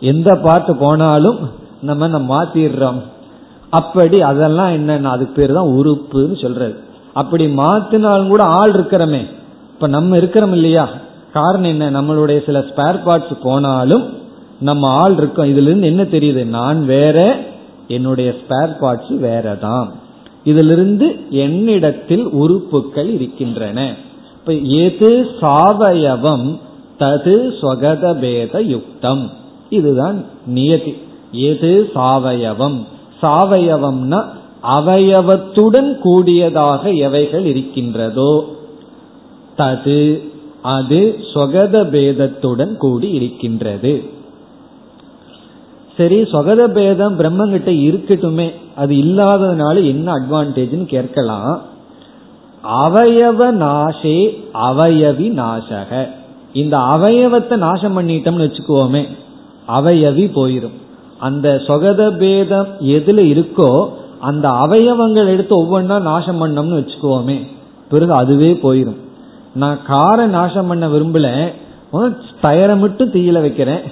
எந்த பார்ட் போனாலும் நம்ம நம்ம மாத்திடுறோம். அப்படி அதெல்லாம் என்னன்னா அதுக்கு பேர் தான் உறுப்புன்னு சொல்றது. அப்படி மாத்தினாலும் கூட ஆள் இருக்கிறோமே. இப்ப நம்ம இருக்கிறோம் இல்லையா? காரணம் என்ன? நம்மளுடைய சில ஸ்பேர் பார்ட்ஸ் போனாலும் நம்ம ஆள் இருக்கோம். இதுல இருந்து என்ன தெரியுது? நான் வேற என்னுடைய ஸ்பேர் பார்ட்ஸ் வேறதான். இதிலிருந்து என்னிடத்தில் உறுப்புகள் இருக்கின்றன. இப்ப எது சாவயவம் தது ஸ்வகத பேத யுக்தம் இதுதான் நியதி. எது சாவயவம் சாவயவம்னா அவயவத்துடன் கூடியதாக எவைகள் இருக்கின்றதோ? தது அது சொகத பேதத்துடன் கூடி இருக்கின்றது. சரி சொகத பேதம் பிரம்மங்கிட்ட இருக்கட்டுமே அது இல்லாததுனால என்ன அட்வான்டேஜ்னு கேட்கலாம். அவயவ நாசே அவயவி நாசக. இந்த அவயவத்தை நாசம் பண்ணிட்டோம்னு வச்சுக்குவோமே அவயவி போயிரும். அந்த சொகத பேதம் எதுல இருக்கோ அந்த அவயவங்கள் எடுத்து ஒவ்வொன்றா நாசம் பண்ணோம்னு வச்சுக்குவோமே பிறகு அதுவே போயிரும். நான் காரை நாசம் பண்ண விரும்பல டயரை மட்டும் தீயில வைக்கிறேன்.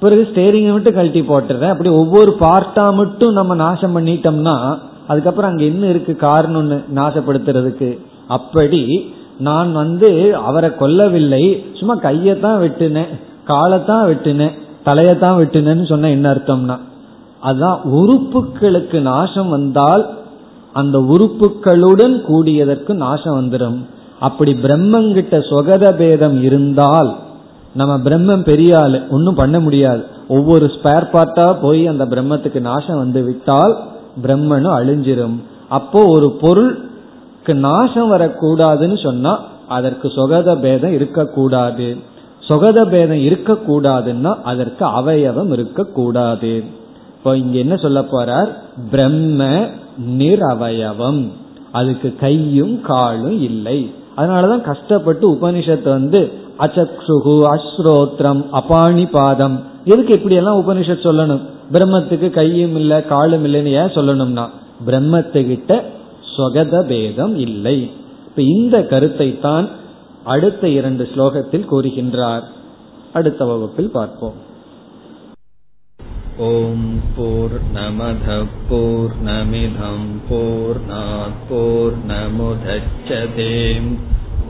பிறகு ஸ்டேரிங்கை மட்டும் கழட்டி போட்டுறேன். அப்படி ஒவ்வொரு பார்ட்டா மட்டும் நம்ம நாசம் பண்ணிட்டோம்னா அதுக்கப்புறம் அங்க என்ன இருக்கு காரணம்னு நாசப்படுத்துறதுக்கு? அப்படி நான் வந்து அவரை கொல்லவில்லை. சும்மா கையத்தான் வெட்டினேன் காலத்தான் வெட்டினேன் தலையத்தான் வெட்டினேன்னு சொன்ன என்ன அர்த்தம்னா அதான் உறுப்புகளுக்கு நாசம் வந்தால் அந்த உறுப்புகளுடன் கூடியதற்கு நாசம் வந்துடும் அப்படி பிரம்மங்கிட்ட சொகத பேதம் இருந்தால் நம்ம பிரம்மம் பெரிய ஆளு ஒன்றும் பண்ண முடியாது. ஒவ்வொரு ஸ்பேர் பார்ட்டா போய் அந்த பிரம்மத்துக்கு நாசம் வந்து விட்டால் பிரம்மனும் அழிஞ்சிரும். அப்போ ஒரு பொருளுக்கு நாசம் வரக்கூடாதுன்னு சொன்னா அதற்கு சொகத பேதம் இருக்கக்கூடாது. சொகத பேதம் இருக்கக்கூடாதுன்னா அதற்கு அவயவம் இருக்கக்கூடாது. இப்போ இங்க என்ன சொல்ல போறார்? பிரம்ம நிரவயவம். அதுக்கு கையும் காலும் இல்லை. அதனாலதான் கஷ்டப்பட்டு உபனிஷத்து வந்து அச்சக்ஷுகு அஸ்ரோத்ரம் அபாணி பாதம் எதுக்கு இப்படி எல்லாம் உபனிஷத் சொல்லணும்? பிரம்மத்துக்கு கையும் இல்ல காலும் இல்லைன்னு ஏன் சொல்லணும்னா பிரம்மத்துக்கிட்ட சொகத பேதம் இல்லை. இப்ப இந்த கருத்தை தான் அடுத்த இரண்டு ஸ்லோகத்தில் கூறுகின்றார். அடுத்த வகுப்பில் பார்ப்போம். ஓம் போர் நமத போர் நமிதம் போர் போர் நமுதச்சதேம்